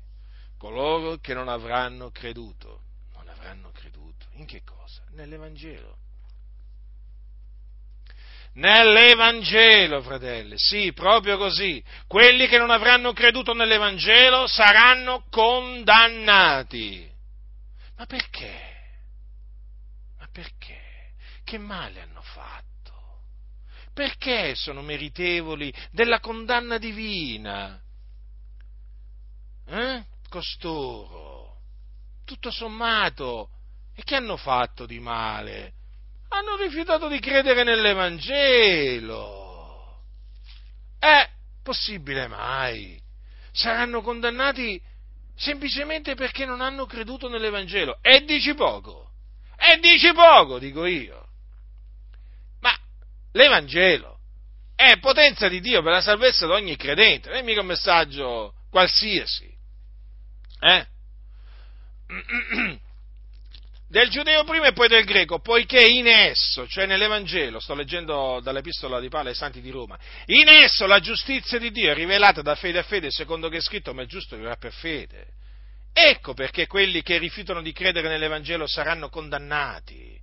Coloro che non avranno creduto. Non avranno creduto. In che cosa? Nell'Evangelo nell'Evangelo, fratelli, sì, proprio così. Quelli che non avranno creduto nell'Evangelo saranno condannati. Ma perché? Ma perché? Che male hanno fatto? Perché sono meritevoli della condanna divina? Eh? Costoro, tutto sommato, e che hanno fatto di male? Hanno rifiutato di credere nell'Evangelo. È possibile mai? Saranno condannati semplicemente perché non hanno creduto nell'Evangelo. E dici poco. E dici poco, dico io. Ma l'Evangelo è potenza di Dio per la salvezza di ogni credente, non è mica un messaggio qualsiasi. Eh? del giudeo prima e poi del greco, poiché in esso, cioè nell'Evangelo, sto leggendo dall'Epistola di Paolo ai Santi di Roma, in esso la giustizia di Dio è rivelata da fede a fede, secondo che è scritto, ma il giusto vivrà per fede. Ecco perché quelli che rifiutano di credere nell'Evangelo saranno condannati,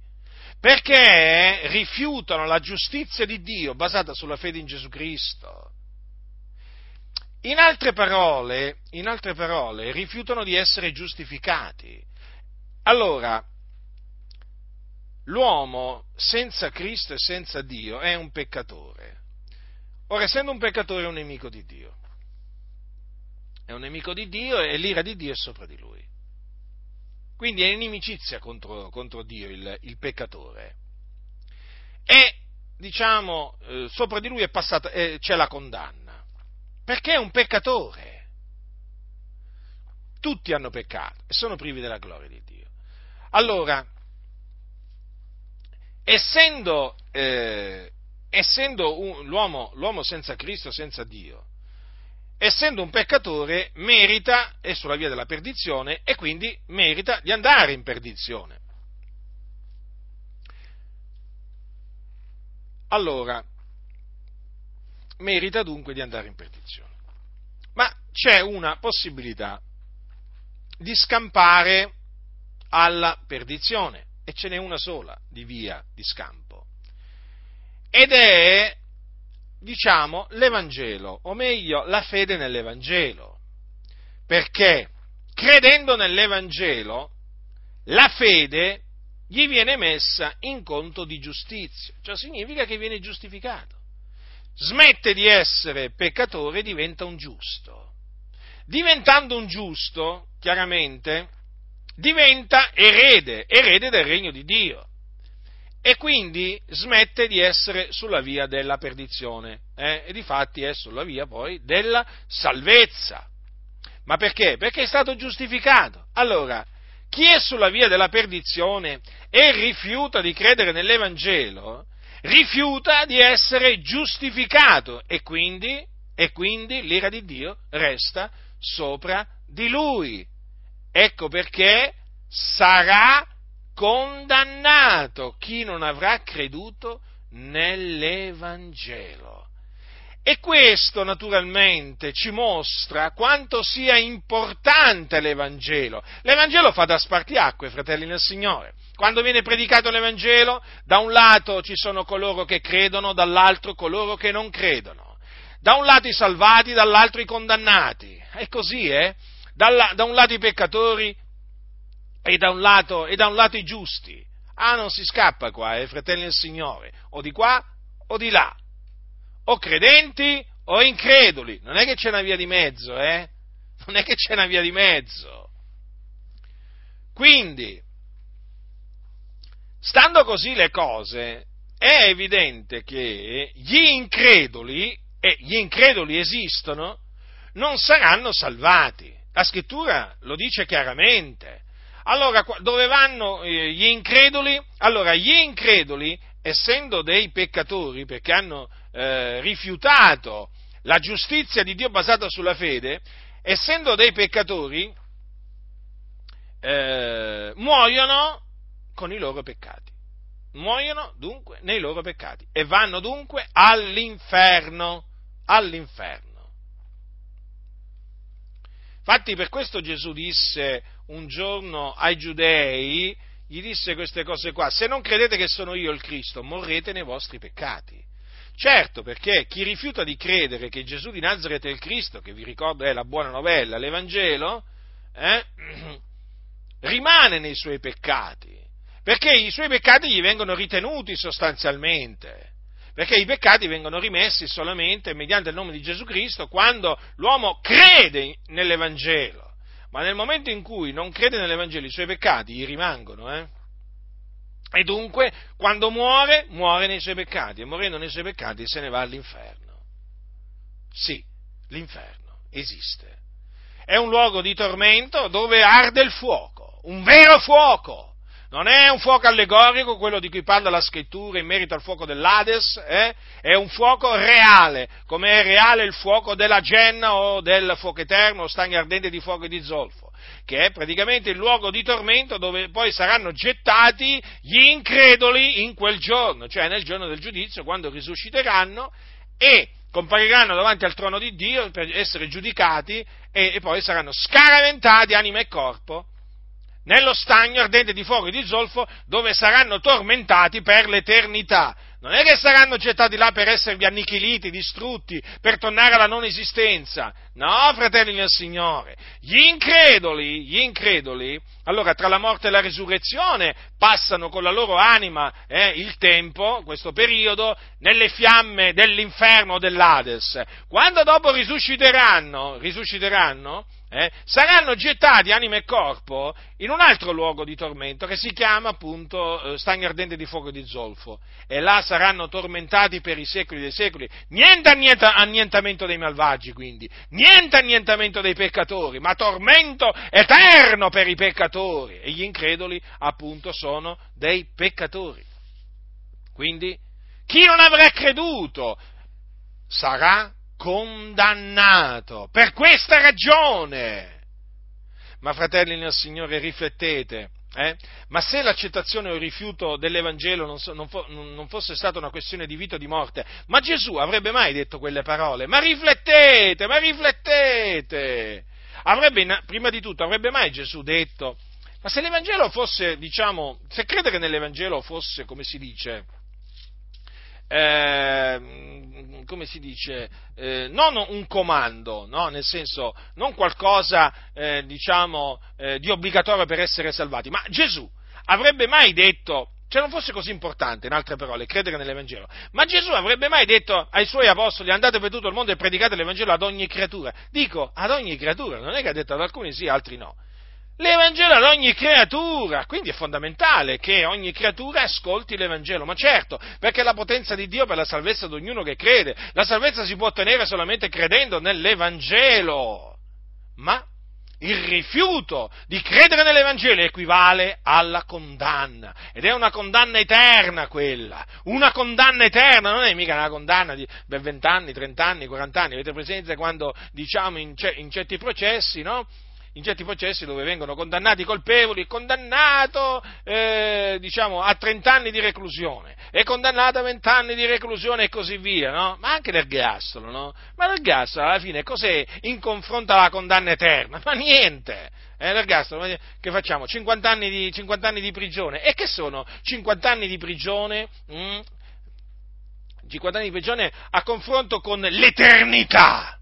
perché rifiutano la giustizia di Dio basata sulla fede in Gesù Cristo. In altre parole, in altre parole rifiutano di essere giustificati. Allora, l'uomo senza Cristo e senza Dio è un peccatore. Ora, essendo un peccatore è un nemico di Dio. È un nemico di Dio e l'ira di Dio è sopra di lui. Quindi è inimicizia contro, contro Dio il, il, peccatore. E, diciamo, eh, sopra di lui passata, eh, c'è la condanna. Perché è un peccatore. Tutti hanno peccato e sono privi della gloria di Dio. Allora, essendo, eh, essendo un, l'uomo, l'uomo senza Cristo, senza Dio, essendo un peccatore, merita, è sulla via della perdizione e quindi merita di andare in perdizione. Allora, merita dunque di andare in perdizione. Ma c'è una possibilità di scampare alla perdizione e ce n'è una sola di via di scampo. Ed è, diciamo, l'Evangelo, o meglio, la fede nell'Evangelo. Perché credendo nell'Evangelo, la fede gli viene messa in conto di giustizia, cioè significa che viene giustificato. Smette di essere peccatore e diventa un giusto. Diventando un giusto, chiaramente, diventa erede, erede del regno di Dio. E quindi smette di essere sulla via della perdizione, eh? e difatti è sulla via poi della salvezza. Ma perché? Perché è stato giustificato. Allora, chi è sulla via della perdizione e rifiuta di credere nell'Evangelo, rifiuta di essere giustificato e quindi, e quindi l'ira di Dio resta sopra di lui. Ecco perché sarà condannato chi non avrà creduto nell'Evangelo. E questo naturalmente ci mostra quanto sia importante l'Evangelo. L'Evangelo fa da spartiacque, fratelli nel Signore. Quando viene predicato l'Evangelo, da un lato ci sono coloro che credono, dall'altro coloro che non credono. Da un lato i salvati, dall'altro i condannati. È così, eh? Da, da un lato i peccatori e da, lato, e da un lato i giusti. Ah, non si scappa qua, eh, fratelli del Signore, o di qua o di là, o credenti o increduli, non è che c'è una via di mezzo, eh? Non è che c'è una via di mezzo. Quindi, stando così le cose, è evidente che gli increduli, e gli increduli esistono, non saranno salvati. La scrittura lo dice chiaramente. Allora, dove vanno eh, gli increduli? Allora, gli increduli, essendo dei peccatori, perché hanno eh, rifiutato la giustizia di Dio basata sulla fede, essendo dei peccatori, eh, muoiono con i loro peccati. Muoiono dunque nei loro peccati e vanno dunque all'inferno. All'inferno. Infatti per questo Gesù disse un giorno ai giudei, gli disse queste cose qua, se non credete che sono io il Cristo, morrete nei vostri peccati. Certo, perché chi rifiuta di credere che Gesù di Nazareth è il Cristo, che vi ricordo è la buona novella, l'Evangelo, eh, rimane nei suoi peccati, perché i suoi peccati gli vengono ritenuti sostanzialmente perché i peccati vengono rimessi solamente mediante il nome di Gesù Cristo quando l'uomo crede nell'Evangelo, ma nel momento in cui non crede nell'Evangelo i suoi peccati gli rimangono, eh? E dunque, quando muore, muore nei suoi peccati, e morendo nei suoi peccati se ne va all'inferno. Sì, l'inferno esiste. È un luogo di tormento dove arde il fuoco, un vero fuoco, non è un fuoco allegorico, quello di cui parla la scrittura in merito al fuoco dell'Ades, eh? è un fuoco reale, come è reale il fuoco della genna o del fuoco eterno o stagno ardente di fuoco e di zolfo. che è praticamente il luogo di tormento dove poi saranno gettati gli increduli in quel giorno, cioè nel giorno del giudizio, quando risusciteranno e compariranno davanti al trono di Dio per essere giudicati e, e poi saranno scaraventati anima e corpo nello stagno ardente di fuoco e di zolfo dove saranno tormentati per l'eternità. Non è che saranno gettati là per esservi annichiliti, distrutti, per tornare alla non esistenza. No, fratelli del Signore. Gli increduli, gli increduli, allora tra la morte e la risurrezione passano con la loro anima eh, il tempo, questo periodo, nelle fiamme dell'inferno o dell'Ades. Quando dopo risusciteranno, risusciteranno, eh, saranno gettati anima e corpo in un altro luogo di tormento che si chiama appunto eh, stagno ardente di fuoco di zolfo e là saranno tormentati per i secoli dei secoli. Niente annientamento dei malvagi quindi, niente annientamento dei peccatori, ma tormento eterno per i peccatori e gli increduli appunto sono dei peccatori. Quindi chi non avrà creduto sarà condannato per questa ragione. Ma fratelli nel Signore, riflettete, eh? ma se l'accettazione o il rifiuto dell'Evangelo non, so, non, fo, non, fosse stata una questione di vita o di morte, ma Gesù avrebbe mai detto quelle parole? Ma riflettete, ma riflettete! Avrebbe, prima di tutto, avrebbe mai Gesù detto, ma se l'Evangelo fosse, diciamo, se credere nell'Evangelo fosse, come si dice, eh, come si dice, eh, non un comando, no? nel senso non qualcosa eh, diciamo, eh, di obbligatorio per essere salvati, ma Gesù avrebbe mai detto, cioè non fosse così importante, in altre parole, credere nell'Evangelo, ma Gesù avrebbe mai detto ai suoi apostoli andate per tutto il mondo e predicate l'Evangelo ad ogni creatura, dico ad ogni creatura, non è che ha detto ad alcuni sì, altri no, l'Evangelo ad ogni creatura, quindi è fondamentale che ogni creatura ascolti l'Evangelo, ma certo, perché è la potenza di Dio per la salvezza di ognuno che crede, la salvezza si può ottenere solamente credendo nell'Evangelo, ma il rifiuto di credere nell'Evangelo equivale alla condanna, ed è una condanna eterna quella, una condanna eterna, non è mica una condanna di, per 20 anni, 30 anni, 40 anni, avete presente quando diciamo in, in certi processi, no? In certi processi dove vengono condannati i colpevoli, condannato eh, diciamo, a 30 anni di reclusione, e condannato a 20 anni di reclusione e così via, no? Ma anche l'ergastolo, no? Ma l'ergastolo alla fine cos'è in confronto alla condanna eterna? Ma niente! Eh, l'ergastolo, che facciamo? 50 anni, di, 50 anni di prigione. E che sono 50 anni di prigione? Mm? 50 anni di prigione a confronto con l'eternità!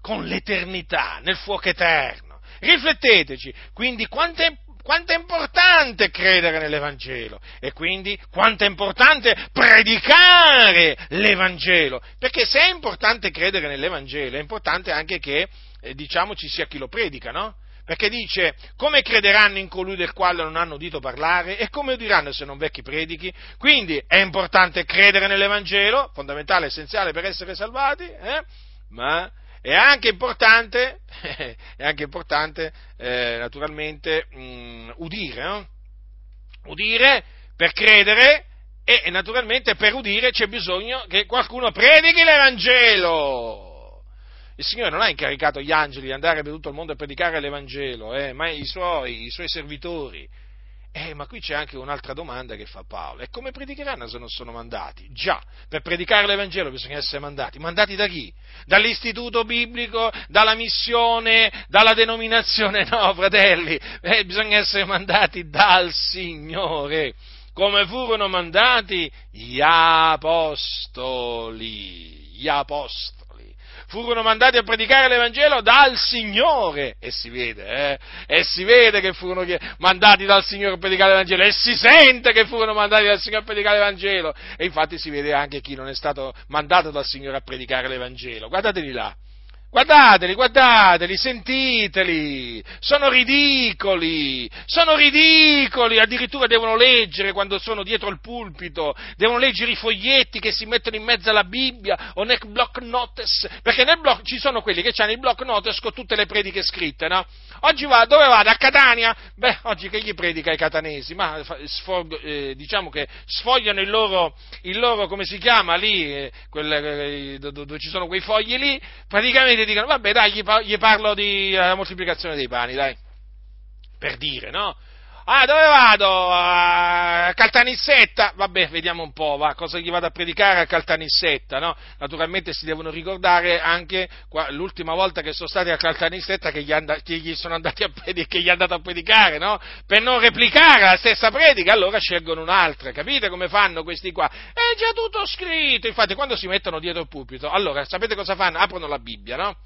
Con l'eternità, nel fuoco eterno Rifletteteci, quindi quanto è, quanto è importante credere nell'Evangelo e quindi quanto è importante predicare l'Evangelo, perché se è importante credere nell'Evangelo è importante anche che eh, diciamo ci sia chi lo predica, no? Perché dice, come crederanno in colui del quale non hanno udito parlare e come udiranno se non vecchi predichi? Quindi è importante credere nell'Evangelo, fondamentale, essenziale per essere salvati, eh? ma è anche importante, è anche importante eh, naturalmente mh, mm, udire, no? udire per credere e naturalmente per udire c'è bisogno che qualcuno predichi l'Evangelo. Il Signore non ha incaricato gli angeli di andare per tutto il mondo a predicare l'Evangelo, eh, ma i suoi, i suoi servitori eh, ma qui c'è anche un'altra domanda che fa Paolo. E come predicheranno se non sono mandati? Già, per predicare l'Evangelo bisogna essere mandati. Mandati da chi? Dall'istituto biblico, dalla missione, dalla denominazione? No, fratelli, eh, bisogna essere mandati dal Signore. Come furono mandati gli apostoli. Gli apostoli furono mandati a predicare l'Evangelo dal Signore, e si vede, eh? e si vede che furono mandati dal Signore a predicare l'Evangelo, e si sente che furono mandati dal Signore a predicare l'Evangelo, e infatti si vede anche chi non è stato mandato dal Signore a predicare l'Evangelo. Guardateli là, Guardateli, guardateli, sentiteli, sono ridicoli, sono ridicoli, addirittura devono leggere quando sono dietro il pulpito, devono leggere i foglietti che si mettono in mezzo alla Bibbia o nel block notes, perché nel block ci sono quelli che hanno il block notes con tutte le prediche scritte, no? Oggi va, dove vado? A Catania? Beh, oggi che gli predica ai catanesi? Ma sfog, eh, diciamo che sfogliano il loro, il loro, come si chiama lì, eh, quel, eh, dove, dove ci sono quei fogli lì, praticamente fede dicono, vabbè dai, gli, parlo della eh, moltiplicazione dei pani, dai, per dire, no? Ah, dove vado? A Caltanissetta? Vabbè, vediamo un po', va, cosa gli vado a predicare a Caltanissetta, no? Naturalmente si devono ricordare anche qua, l'ultima volta che sono stati a Caltanissetta che gli, and- che gli sono andati a predicare, che gli è andato a predicare, no? Per non replicare la stessa predica, allora scelgono un'altra, capite come fanno questi qua? È già tutto scritto, infatti quando si mettono dietro il pulpito, allora sapete cosa fanno? Aprono la Bibbia, no?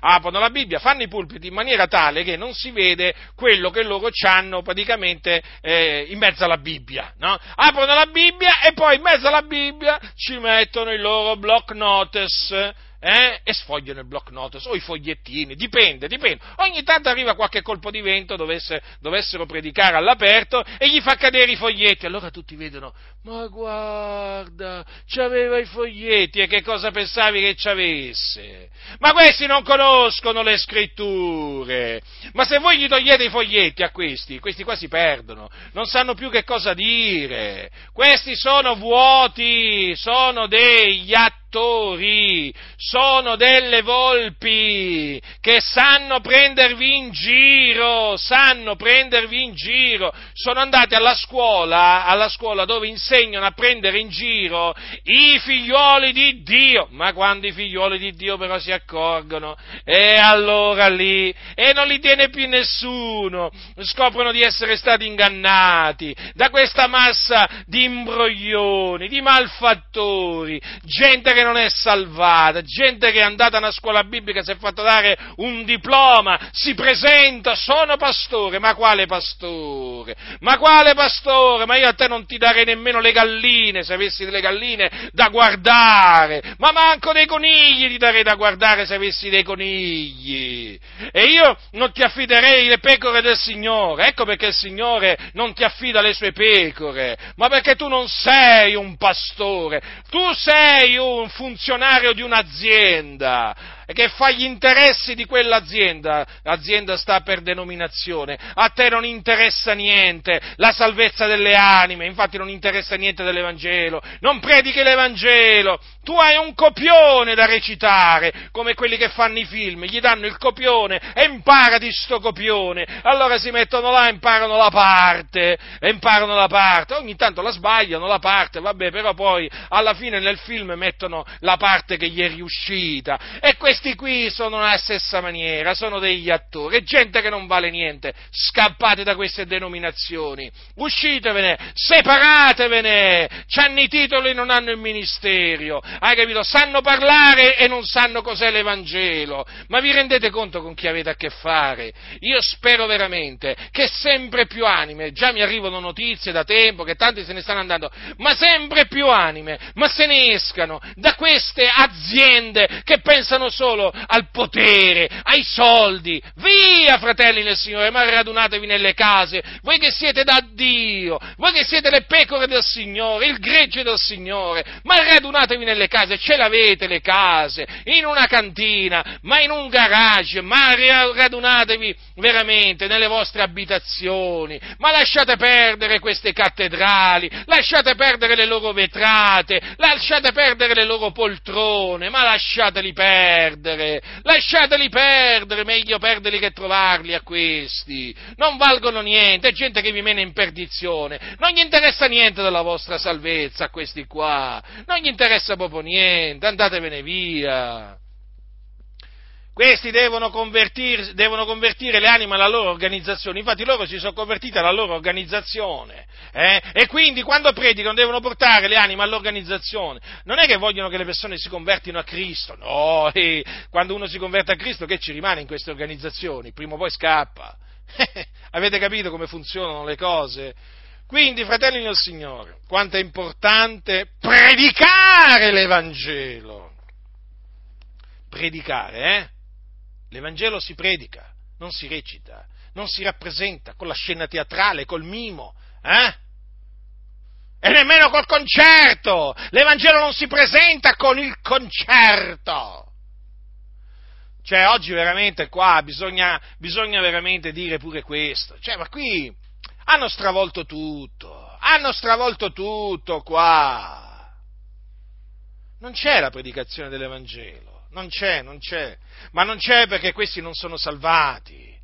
Aprono la Bibbia, fanno i pulpiti in maniera tale che non si vede quello che loro hanno praticamente eh, in mezzo alla Bibbia. No? Aprono la Bibbia e poi in mezzo alla Bibbia ci mettono il loro block notice eh, e sfogliano il block notice o i fogliettini, dipende, dipende. Ogni tanto arriva qualche colpo di vento, dovesse, dovessero predicare all'aperto e gli fa cadere i foglietti. Allora tutti vedono, ma guarda, c'aveva i foglietti e che cosa pensavi che ci avesse? Ma questi non conoscono le scritture. Ma se voi gli togliete i foglietti a questi, questi qua si perdono, non sanno più che cosa dire. Questi sono vuoti, sono degli attori, sono delle volpi che sanno prendervi in giro, sanno prendervi in giro, sono andati alla scuola, alla scuola dove insegnano a prendere in giro i figlioli di Dio, ma quando i figlioli di Dio però si accorgono, e allora lì, e non li tiene più nessuno, scoprono di essere stati ingannati da questa massa di imbroglioni, di malfattori, gente che non è salvata, gente che è andata a una scuola biblica, si è fatto dare un diploma, si presenta, sono pastore, ma quale pastore? Ma quale pastore? Ma io a te non ti darei nemmeno le galline, se avessi delle galline da guardare, ma manco dei conigli ti darei da guardare se avessi dei conigli. E io non ti affiderei le pecore del Signore, ecco perché il Signore non ti affida le sue pecore, ma perché tu non sei un pastore, tu sei un funzionario di un'azienda che fa gli interessi di quell'azienda, l'azienda sta per denominazione, a te non interessa niente la salvezza delle anime, infatti non interessa niente dell'Evangelo, non predichi l'Evangelo, tu hai un copione da recitare, come quelli che fanno i film, gli danno il copione e impara di sto copione, allora si mettono là e imparano la parte, e imparano la parte, ogni tanto la sbagliano la parte, vabbè, però poi alla fine nel film mettono la parte che gli è riuscita. E questi qui sono nella stessa maniera, sono degli attori, gente che non vale niente. Scappate da queste denominazioni, uscitevene, separatevene, hanno i titoli e non hanno il ministero. Hai capito? Sanno parlare e non sanno cos'è l'Evangelo. Ma vi rendete conto con chi avete a che fare? Io spero veramente che sempre più anime, già mi arrivano notizie da tempo che tanti se ne stanno andando, ma sempre più anime, ma se ne escano da queste aziende che pensano solo al potere, ai soldi. Via, fratelli del Signore, ma radunatevi nelle case, voi che siete da Dio, voi che siete le pecore del Signore, il gregge del Signore, ma radunatevi nelle case, ce l'avete le case, in una cantina, ma in un garage, ma radunatevi veramente nelle vostre abitazioni, ma lasciate perdere queste cattedrali, lasciate perdere le loro vetrate, lasciate perdere le loro poltrone, ma lasciateli perdere, lasciateli perdere, meglio perderli che trovarli a questi, non valgono niente, è gente che vi mena in perdizione, non gli interessa niente della vostra salvezza a questi qua, non gli interessa proprio niente, andatevene via. Questi devono, devono, convertire le anime alla loro organizzazione, infatti loro si sono convertiti alla loro organizzazione eh? e quindi quando predicano devono portare le anime all'organizzazione. Non è che vogliono che le persone si convertino a Cristo, no, eh, quando uno si converte a Cristo che ci rimane in queste organizzazioni? Prima o poi scappa. Avete capito come funzionano le cose? Quindi, fratelli del Signore, quanto è importante predicare l'Evangelo. Predicare, eh? L'Evangelo si predica, non si recita, non si rappresenta con la scena teatrale, col mimo, eh? E nemmeno col concerto! L'Evangelo non si presenta con il concerto! Cioè, oggi veramente qua bisogna, bisogna veramente dire pure questo. Cioè, ma qui hanno stravolto tutto, hanno stravolto tutto qua. Non c'è la predicazione dell'Evangelo non c'è, non c'è, ma non c'è perché questi non sono salvati,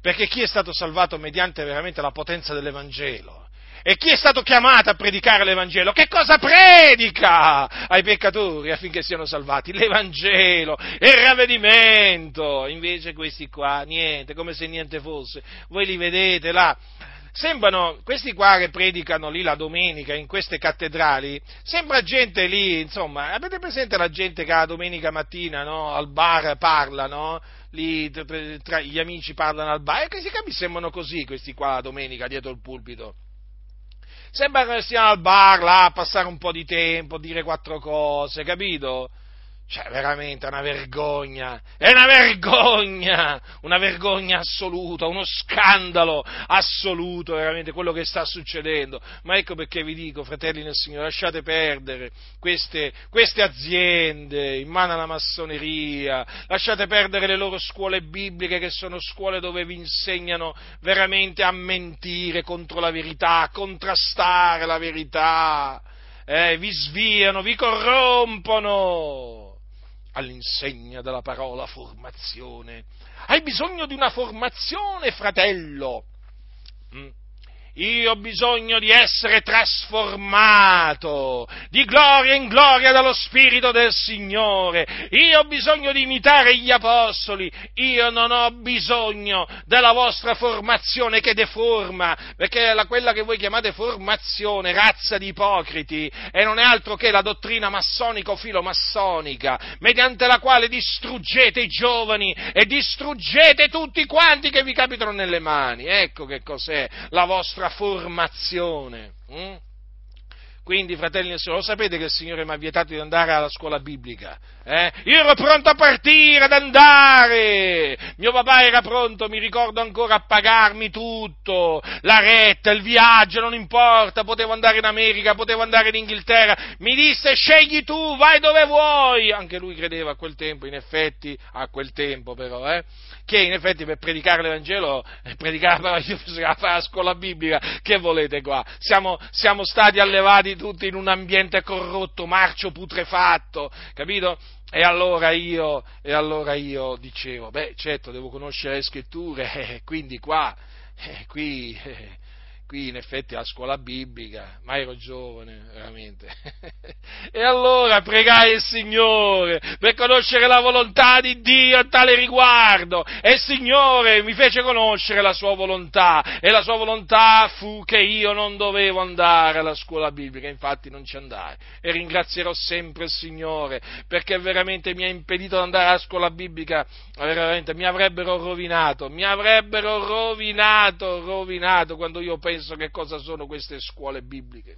perché chi è stato salvato mediante veramente la potenza dell'Evangelo? E chi è stato chiamato a predicare l'Evangelo? Che cosa predica ai peccatori affinché siano salvati? L'Evangelo, il ravvedimento. Invece questi qua, niente, come se niente fosse. Voi li vedete là, sembrano, questi qua che predicano lì la domenica in queste cattedrali, sembra gente lì, insomma, avete presente la gente che la domenica mattina no, al bar parla, no? Lì, tra, gli amici parlano al bar, e che si capisce sembrano così questi qua la domenica dietro il pulpito. Sembra che stiano al bar là a passare un po' di tempo, dire quattro cose, capito? Cioè, veramente è una vergogna, è una vergogna, una vergogna assoluta, uno scandalo assoluto, veramente quello che sta succedendo. Ma ecco perché vi dico, fratelli nel Signore, lasciate perdere queste, queste aziende in mano alla massoneria, lasciate perdere le loro scuole bibliche che sono scuole dove vi insegnano veramente a mentire contro la verità, a contrastare la verità. Eh, vi sviano, vi corrompono all'insegna della parola formazione. Hai bisogno di una formazione, fratello. Mm? Io ho bisogno di essere trasformato di gloria in gloria dallo Spirito del Signore. Io ho bisogno di imitare gli Apostoli. Io non ho bisogno della vostra formazione che deforma, perché la, quella che voi chiamate formazione, razza di ipocriti, e non è altro che la dottrina massonica o filomassonica, mediante la quale distruggete i giovani e distruggete tutti quanti che vi capitano nelle mani. Ecco che cos'è la vostra nostra formazione. Hm? Quindi, fratelli e sorelle, lo sapete che il Signore mi ha vietato di andare alla scuola biblica? Eh? Io ero pronto a partire, ad andare! Mio papà era pronto, mi ricordo ancora, a pagarmi tutto, la retta, il viaggio, non importa, potevo andare in America, potevo andare in Inghilterra. Mi disse, scegli tu, vai dove vuoi! Anche lui credeva a quel tempo, in effetti, a quel tempo però, eh? Che in effetti per predicare l'Evangelo, eh, predicare io bisogna fare la scuola biblica, che volete qua? Siamo, siamo stati allevati tutti in un ambiente corrotto, marcio, putrefatto, capito? E allora io, e allora io dicevo, beh certo devo conoscere le scritture, eh, quindi qua, eh, qui, eh, qui in effetti a scuola biblica, ma ero giovane, veramente. e allora pregai il Signore per conoscere la volontà di Dio a tale riguardo. E il Signore mi fece conoscere la sua volontà. E la sua volontà fu che io non dovevo andare alla scuola biblica, infatti non ci andai. E ringrazierò sempre il Signore perché veramente mi ha impedito di andare alla scuola biblica, veramente mi avrebbero rovinato, mi avrebbero rovinato, rovinato quando io penso penso che cosa sono queste scuole bibliche.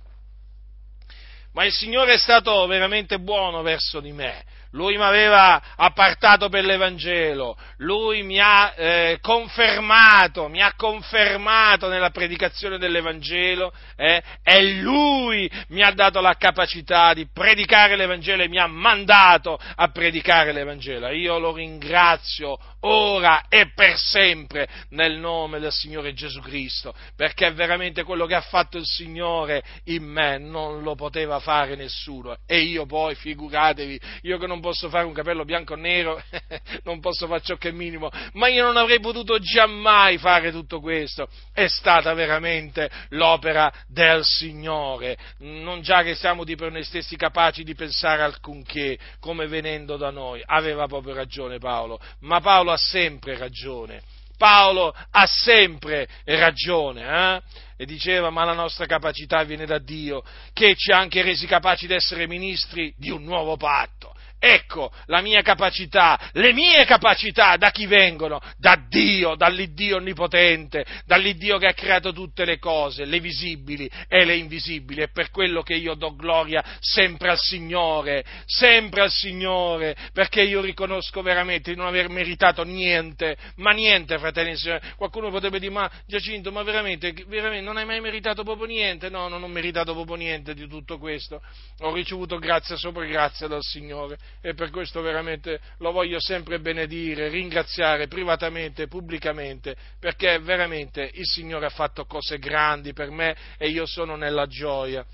Ma il Signore è stato veramente buono verso di me lui mi aveva appartato per l'Evangelo, lui mi ha eh, confermato, mi ha confermato nella predicazione dell'Evangelo eh, e lui mi ha dato la capacità di predicare l'Evangelo e mi ha mandato a predicare l'Evangelo. Io lo ringrazio ora e per sempre nel nome del Signore Gesù Cristo, perché veramente quello che ha fatto il Signore in me non lo poteva fare nessuno e io poi, figuratevi, io che non posso fare un capello bianco o nero, non posso fare ciò che è minimo, ma io non avrei potuto giammai fare tutto questo. È stata veramente l'opera del Signore. Non già che siamo di per noi stessi capaci di pensare alcunché, come venendo da noi. Aveva proprio ragione Paolo, ma Paolo ha sempre ragione. Paolo ha sempre ragione, eh? e diceva ma la nostra capacità viene da Dio, che ci ha anche resi capaci di essere ministri di un nuovo patto. Ecco la mia capacità, le mie capacità da chi vengono? Da Dio, dall'Iddio onnipotente, dall'Iddio che ha creato tutte le cose, le visibili e le invisibili. È per quello che io do gloria sempre al Signore, sempre al Signore, perché io riconosco veramente di non aver meritato niente, ma niente, fratelli e signori. Qualcuno potrebbe dire, ma Giacinto, ma veramente, veramente non hai mai meritato proprio niente? No, non ho meritato proprio niente di tutto questo. Ho ricevuto grazia sopra grazia dal Signore e per questo veramente lo voglio sempre benedire, ringraziare privatamente, pubblicamente, perché veramente il Signore ha fatto cose grandi per me e io sono nella gioia.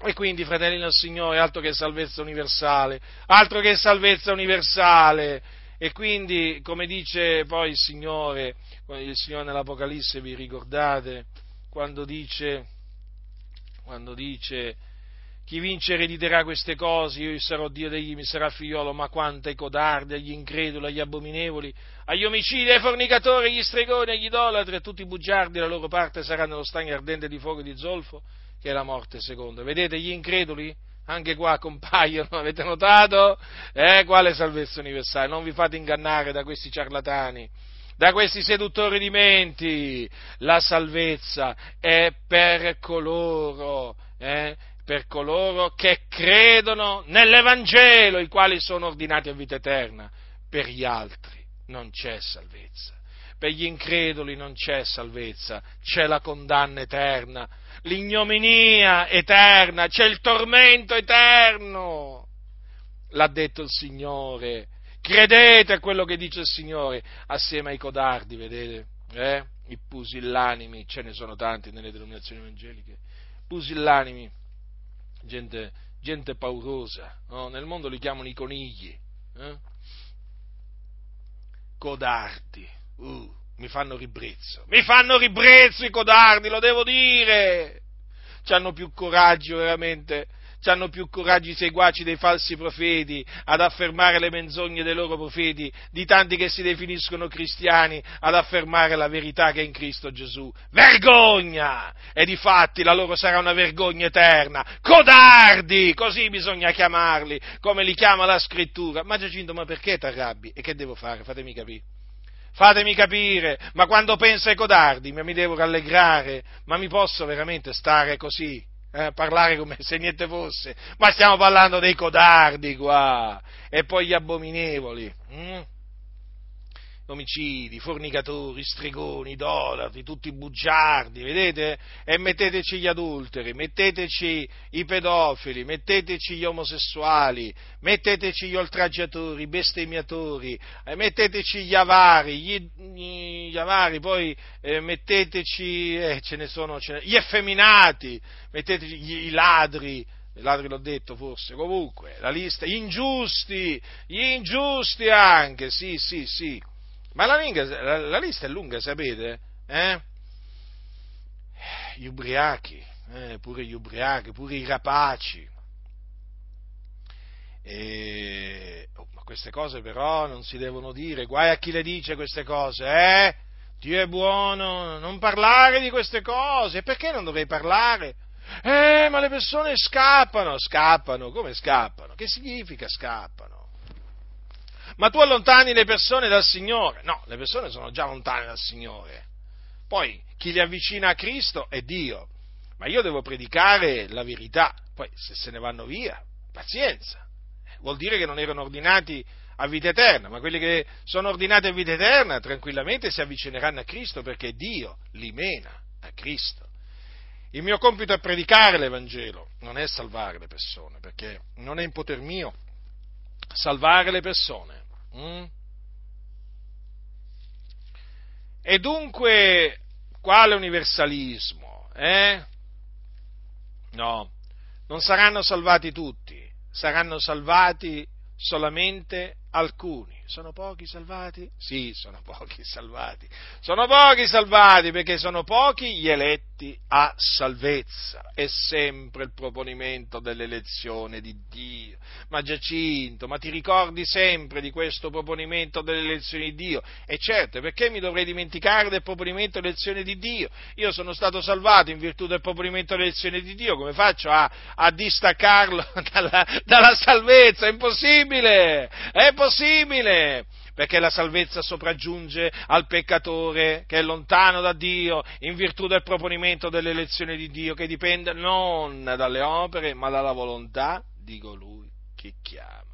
E quindi, fratelli del Signore, altro che salvezza universale, altro che salvezza universale, E quindi, come dice poi il Signore, il Signore nell'Apocalisse, vi ricordate, quando dice, quando dice chi vince erediterà queste cose, io sarò Dio degli, mi sarà figliolo, ma quanto ai codardi, agli increduli, agli abominevoli, agli omicidi, ai fornicatori, agli stregoni, agli idolatri, a tutti i bugiardi, la loro parte sarà nello stagno ardente di fuoco e di zolfo, che è la morte seconda. Vedete gli increduli? Anche qua compaiono, avete notato? Eh, quale salvezza universale? Non vi fate ingannare da questi ciarlatani da questi seduttori di menti. La salvezza è per coloro eh, per coloro che credono nell'Evangelo, i quali sono ordinati a vita eterna. Per gli altri non c'è salvezza. Per gli increduli non c'è salvezza, c'è la condanna eterna, l'ignominia eterna, c'è il tormento eterno. L'ha detto il Signore. Credete a quello che dice il Signore, assieme ai codardi, vedete? Eh? I pusillanimi, ce ne sono tanti nelle denominazioni evangeliche. Pusillanimi gente, gente paurosa, no? nel mondo li chiamano i conigli, eh? codardi, uh, mi fanno ribrezzo, mi fanno ribrezzo i codardi, lo devo dire, hanno più coraggio veramente hanno più coraggio i seguaci dei falsi profeti ad affermare le menzogne dei loro profeti di tanti che si definiscono cristiani ad affermare la verità che è in Cristo Gesù. Vergogna! E di fatti la loro sarà una vergogna eterna. Codardi! Così bisogna chiamarli, come li chiama la scrittura. Ma Giacinto, ma perché ti arrabbi? E che devo fare? Fatemi capire. Fatemi capire, ma quando penso ai codardi mi devo rallegrare, ma mi posso veramente stare così? Eh, parlare come se niente fosse, ma stiamo parlando dei codardi qua, e poi gli abominevoli. Hm? Omicidi, fornicatori, stregoni, idolatri, tutti bugiardi, vedete? E metteteci gli adulteri, metteteci i pedofili, metteteci gli omosessuali, metteteci gli oltraggiatori, i bestemmiatori, eh, metteteci gli avari, gli, gli avari, poi eh, metteteci, eh, ce ne sono, ce ne, gli effeminati, metteteci gli, i ladri, i ladri l'ho detto forse, comunque, la lista, gli ingiusti, gli ingiusti anche, sì, sì, sì ma la, la, la lista è lunga, sapete? Eh? Gli ubriachi, eh, pure gli ubriachi, pure i rapaci. E, oh, ma queste cose però non si devono dire, guai a chi le dice queste cose, eh? Dio è buono, non parlare di queste cose, perché non dovrei parlare? Eh, ma le persone scappano, scappano, come scappano? Che significa scappano? Ma tu allontani le persone dal Signore. No, le persone sono già lontane dal Signore. Poi chi li avvicina a Cristo è Dio, ma io devo predicare la verità. Poi se se ne vanno via, pazienza. Vuol dire che non erano ordinati a vita eterna, ma quelli che sono ordinati a vita eterna tranquillamente si avvicineranno a Cristo perché Dio li mena a Cristo. Il mio compito è predicare l'Evangelo, non è salvare le persone, perché non è in poter mio salvare le persone. Mm? E dunque, quale universalismo? Eh? No, non saranno salvati tutti, saranno salvati solamente alcuni. Sono pochi salvati? Sì, sono pochi salvati. Sono pochi salvati perché sono pochi gli eletti a salvezza. È sempre il proponimento dell'elezione di Dio. Ma Giacinto, ma ti ricordi sempre di questo proponimento dell'elezione di Dio? E certo, perché mi dovrei dimenticare del proponimento dell'elezione di Dio? Io sono stato salvato in virtù del proponimento dell'elezione di Dio, come faccio a, a distaccarlo dalla, dalla salvezza? È impossibile! È possibile! Perché la salvezza sopraggiunge al peccatore che è lontano da Dio in virtù del proponimento dell'elezione di Dio che dipende non dalle opere ma dalla volontà di colui che chiama.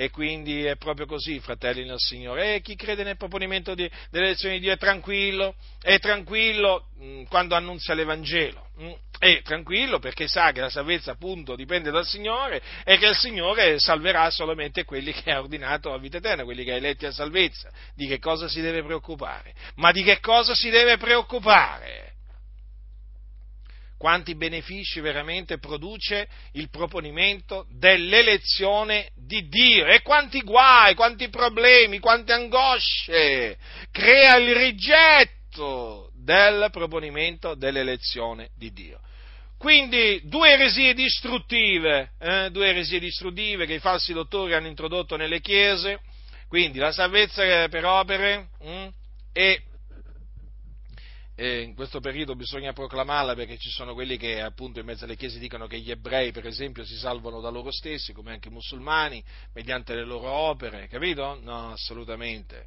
E quindi è proprio così, fratelli nel Signore. E chi crede nel proponimento di, dell'elezione di Dio è tranquillo, è tranquillo mh, mm, quando annunzia l'Evangelo. Mh, mm, è tranquillo perché sa che la salvezza appunto dipende dal Signore e che il Signore salverà solamente quelli che ha ordinato a vita eterna, quelli che ha eletti a salvezza. Di che cosa si deve preoccupare? Ma di che cosa si deve preoccupare? Quanti benefici veramente produce il proponimento dell'elezione di Dio e quanti guai, quanti problemi, quante angosce crea il rigetto del proponimento dell'elezione di Dio. Quindi due eresie distruttive, eh, due eresie distruttive che i falsi dottori hanno introdotto nelle chiese, quindi la salvezza per opere mh, mm, e e in questo periodo bisogna proclamarla perché ci sono quelli che appunto in mezzo alle chiese dicono che gli ebrei per esempio si salvano da loro stessi come anche i musulmani mediante le loro opere, capito? No, assolutamente.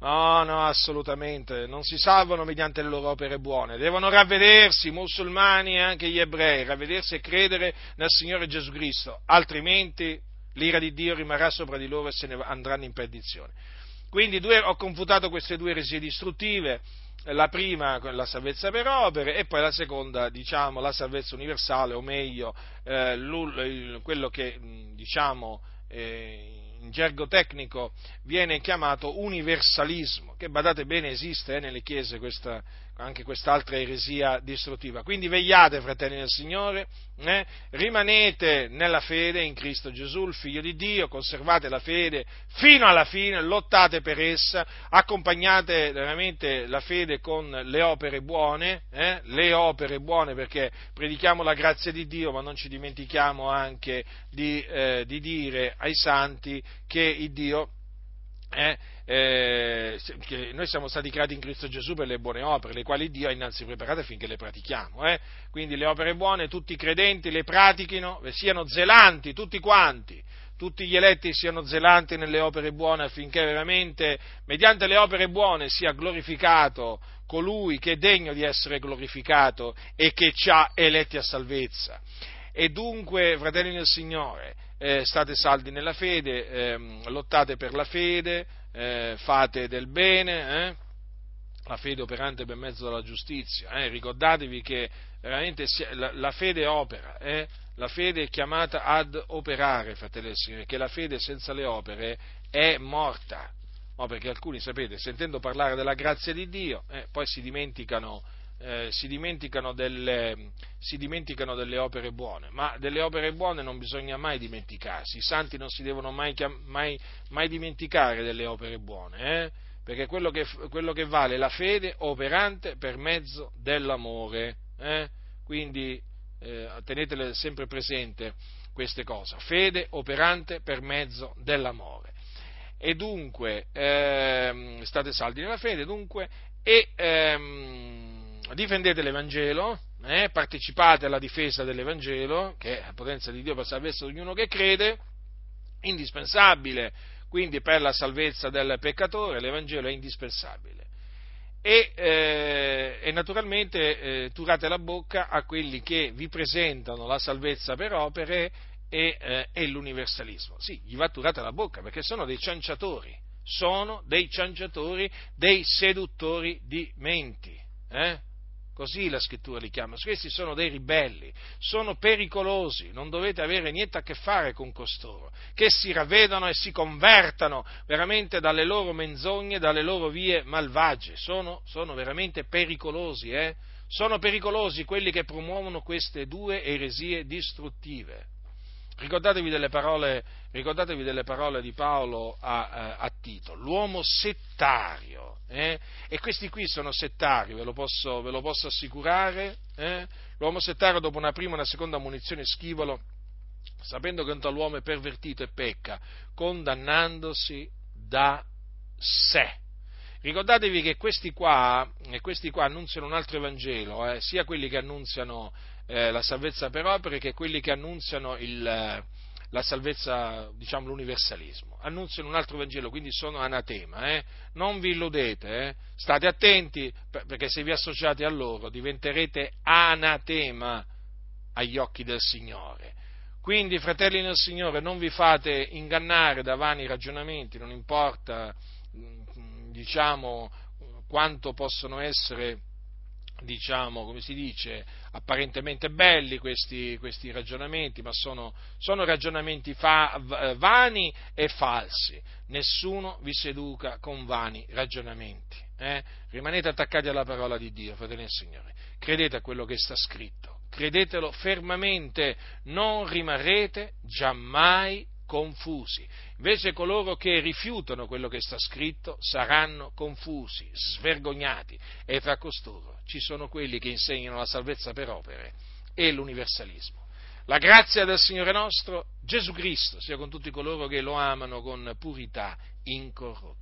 No, no, assolutamente, non si salvano mediante le loro opere buone, devono ravvedersi, i musulmani e anche gli ebrei, ravvedersi e credere nel Signore Gesù Cristo, altrimenti l'ira di Dio rimarrà sopra di loro e se ne andranno in perdizione. Quindi due, ho confutato queste due eresie distruttive, la prima la salvezza per opere e poi la seconda diciamo la salvezza universale o meglio eh, quello che diciamo eh, in gergo tecnico viene chiamato universalismo che badate bene esiste eh, nelle chiese questa, anche quest'altra eresia distruttiva. Quindi vegliate, fratelli del Signore, eh? rimanete nella fede in Cristo Gesù, il Figlio di Dio, conservate la fede fino alla fine, lottate per essa, accompagnate veramente la fede con le opere buone, eh? le opere buone perché predichiamo la grazia di Dio, ma non ci dimentichiamo anche di, eh, di dire ai santi che il Dio eh, eh, noi siamo stati creati in Cristo Gesù per le buone opere, le quali Dio ha innanzi preparate affinché le pratichiamo. Eh? Quindi le opere buone tutti i credenti le pratichino, siano zelanti tutti quanti, tutti gli eletti siano zelanti nelle opere buone affinché veramente mediante le opere buone sia glorificato colui che è degno di essere glorificato e che ci ha eletti a salvezza. E dunque, fratelli del Signore, eh, state saldi nella fede, eh, lottate per la fede, eh, fate del bene, eh? la fede operante per mezzo della giustizia. Eh? Ricordatevi che veramente la, la fede opera, eh? la fede è chiamata ad operare, fratelli e signori, che la fede senza le opere è morta. No, perché alcuni, sapete, sentendo parlare della grazia di Dio, poi si dimenticano eh, si, dimenticano delle, si, dimenticano delle, opere buone, ma delle opere buone non bisogna mai dimenticarsi, i santi non si devono mai, mai, mai dimenticare delle opere buone, eh? perché quello che, quello che, vale è la fede operante per mezzo dell'amore, eh? quindi eh, tenetele sempre presente queste cose, fede operante per mezzo dell'amore. E dunque, ehm, state saldi nella fede, dunque, e ehm, difendete l'Evangelo, eh, partecipate alla difesa dell'Evangelo, che è la potenza di Dio per salvezza di ognuno che crede, indispensabile quindi per la salvezza del peccatore, l'Evangelo è indispensabile. E, eh, e naturalmente eh, turate la bocca a quelli che vi presentano la salvezza per opere e, eh, e l'universalismo. Sì, gli va turata la bocca perché sono dei cianciatori, sono dei cianciatori, dei seduttori di menti. Eh? Così la scrittura li chiama. Questi sono dei ribelli, sono pericolosi, non dovete avere niente a che fare con costoro, che si ravvedano e si convertano veramente dalle loro menzogne, dalle loro vie malvagie. Sono, sono veramente pericolosi, eh? Sono pericolosi quelli che promuovono queste due eresie distruttive. Ricordatevi delle parole, ricordatevi delle parole di Paolo a, a, a Tito, l'uomo settario, eh? e questi qui sono settari, ve lo posso, ve lo posso assicurare, eh? l'uomo settario dopo una prima e una seconda munizione schivolo, sapendo che un tal uomo è pervertito e pecca, condannandosi da sé. Ricordatevi che questi qua, questi qua annunziano un altro Evangelo, eh? sia quelli che annunziano eh, la salvezza per opere che quelli che annunziano il, la salvezza, diciamo l'universalismo. Annunziano un altro Vangelo, quindi sono anatema. Eh? Non vi illudete, eh? state attenti perché se vi associate a loro diventerete anatema agli occhi del Signore. Quindi, fratelli nel Signore, non vi fate ingannare da vani ragionamenti, non importa, diciamo, quanto possono essere diciamo, come si dice, apparentemente belli questi, questi ragionamenti, ma sono, sono ragionamenti fa, vani e falsi. Nessuno vi seduca con vani ragionamenti. Eh? Rimanete attaccati alla parola di Dio, fratelli e Signore. Credete a quello che sta scritto, credetelo fermamente, non rimarrete giammai confusi. Invece coloro che rifiutano quello che sta scritto saranno confusi, svergognati e tra costoro ci sono quelli che insegnano la salvezza per opere e l'universalismo. La grazia del Signore nostro Gesù Cristo sia con tutti coloro che lo amano con purità incorrotta.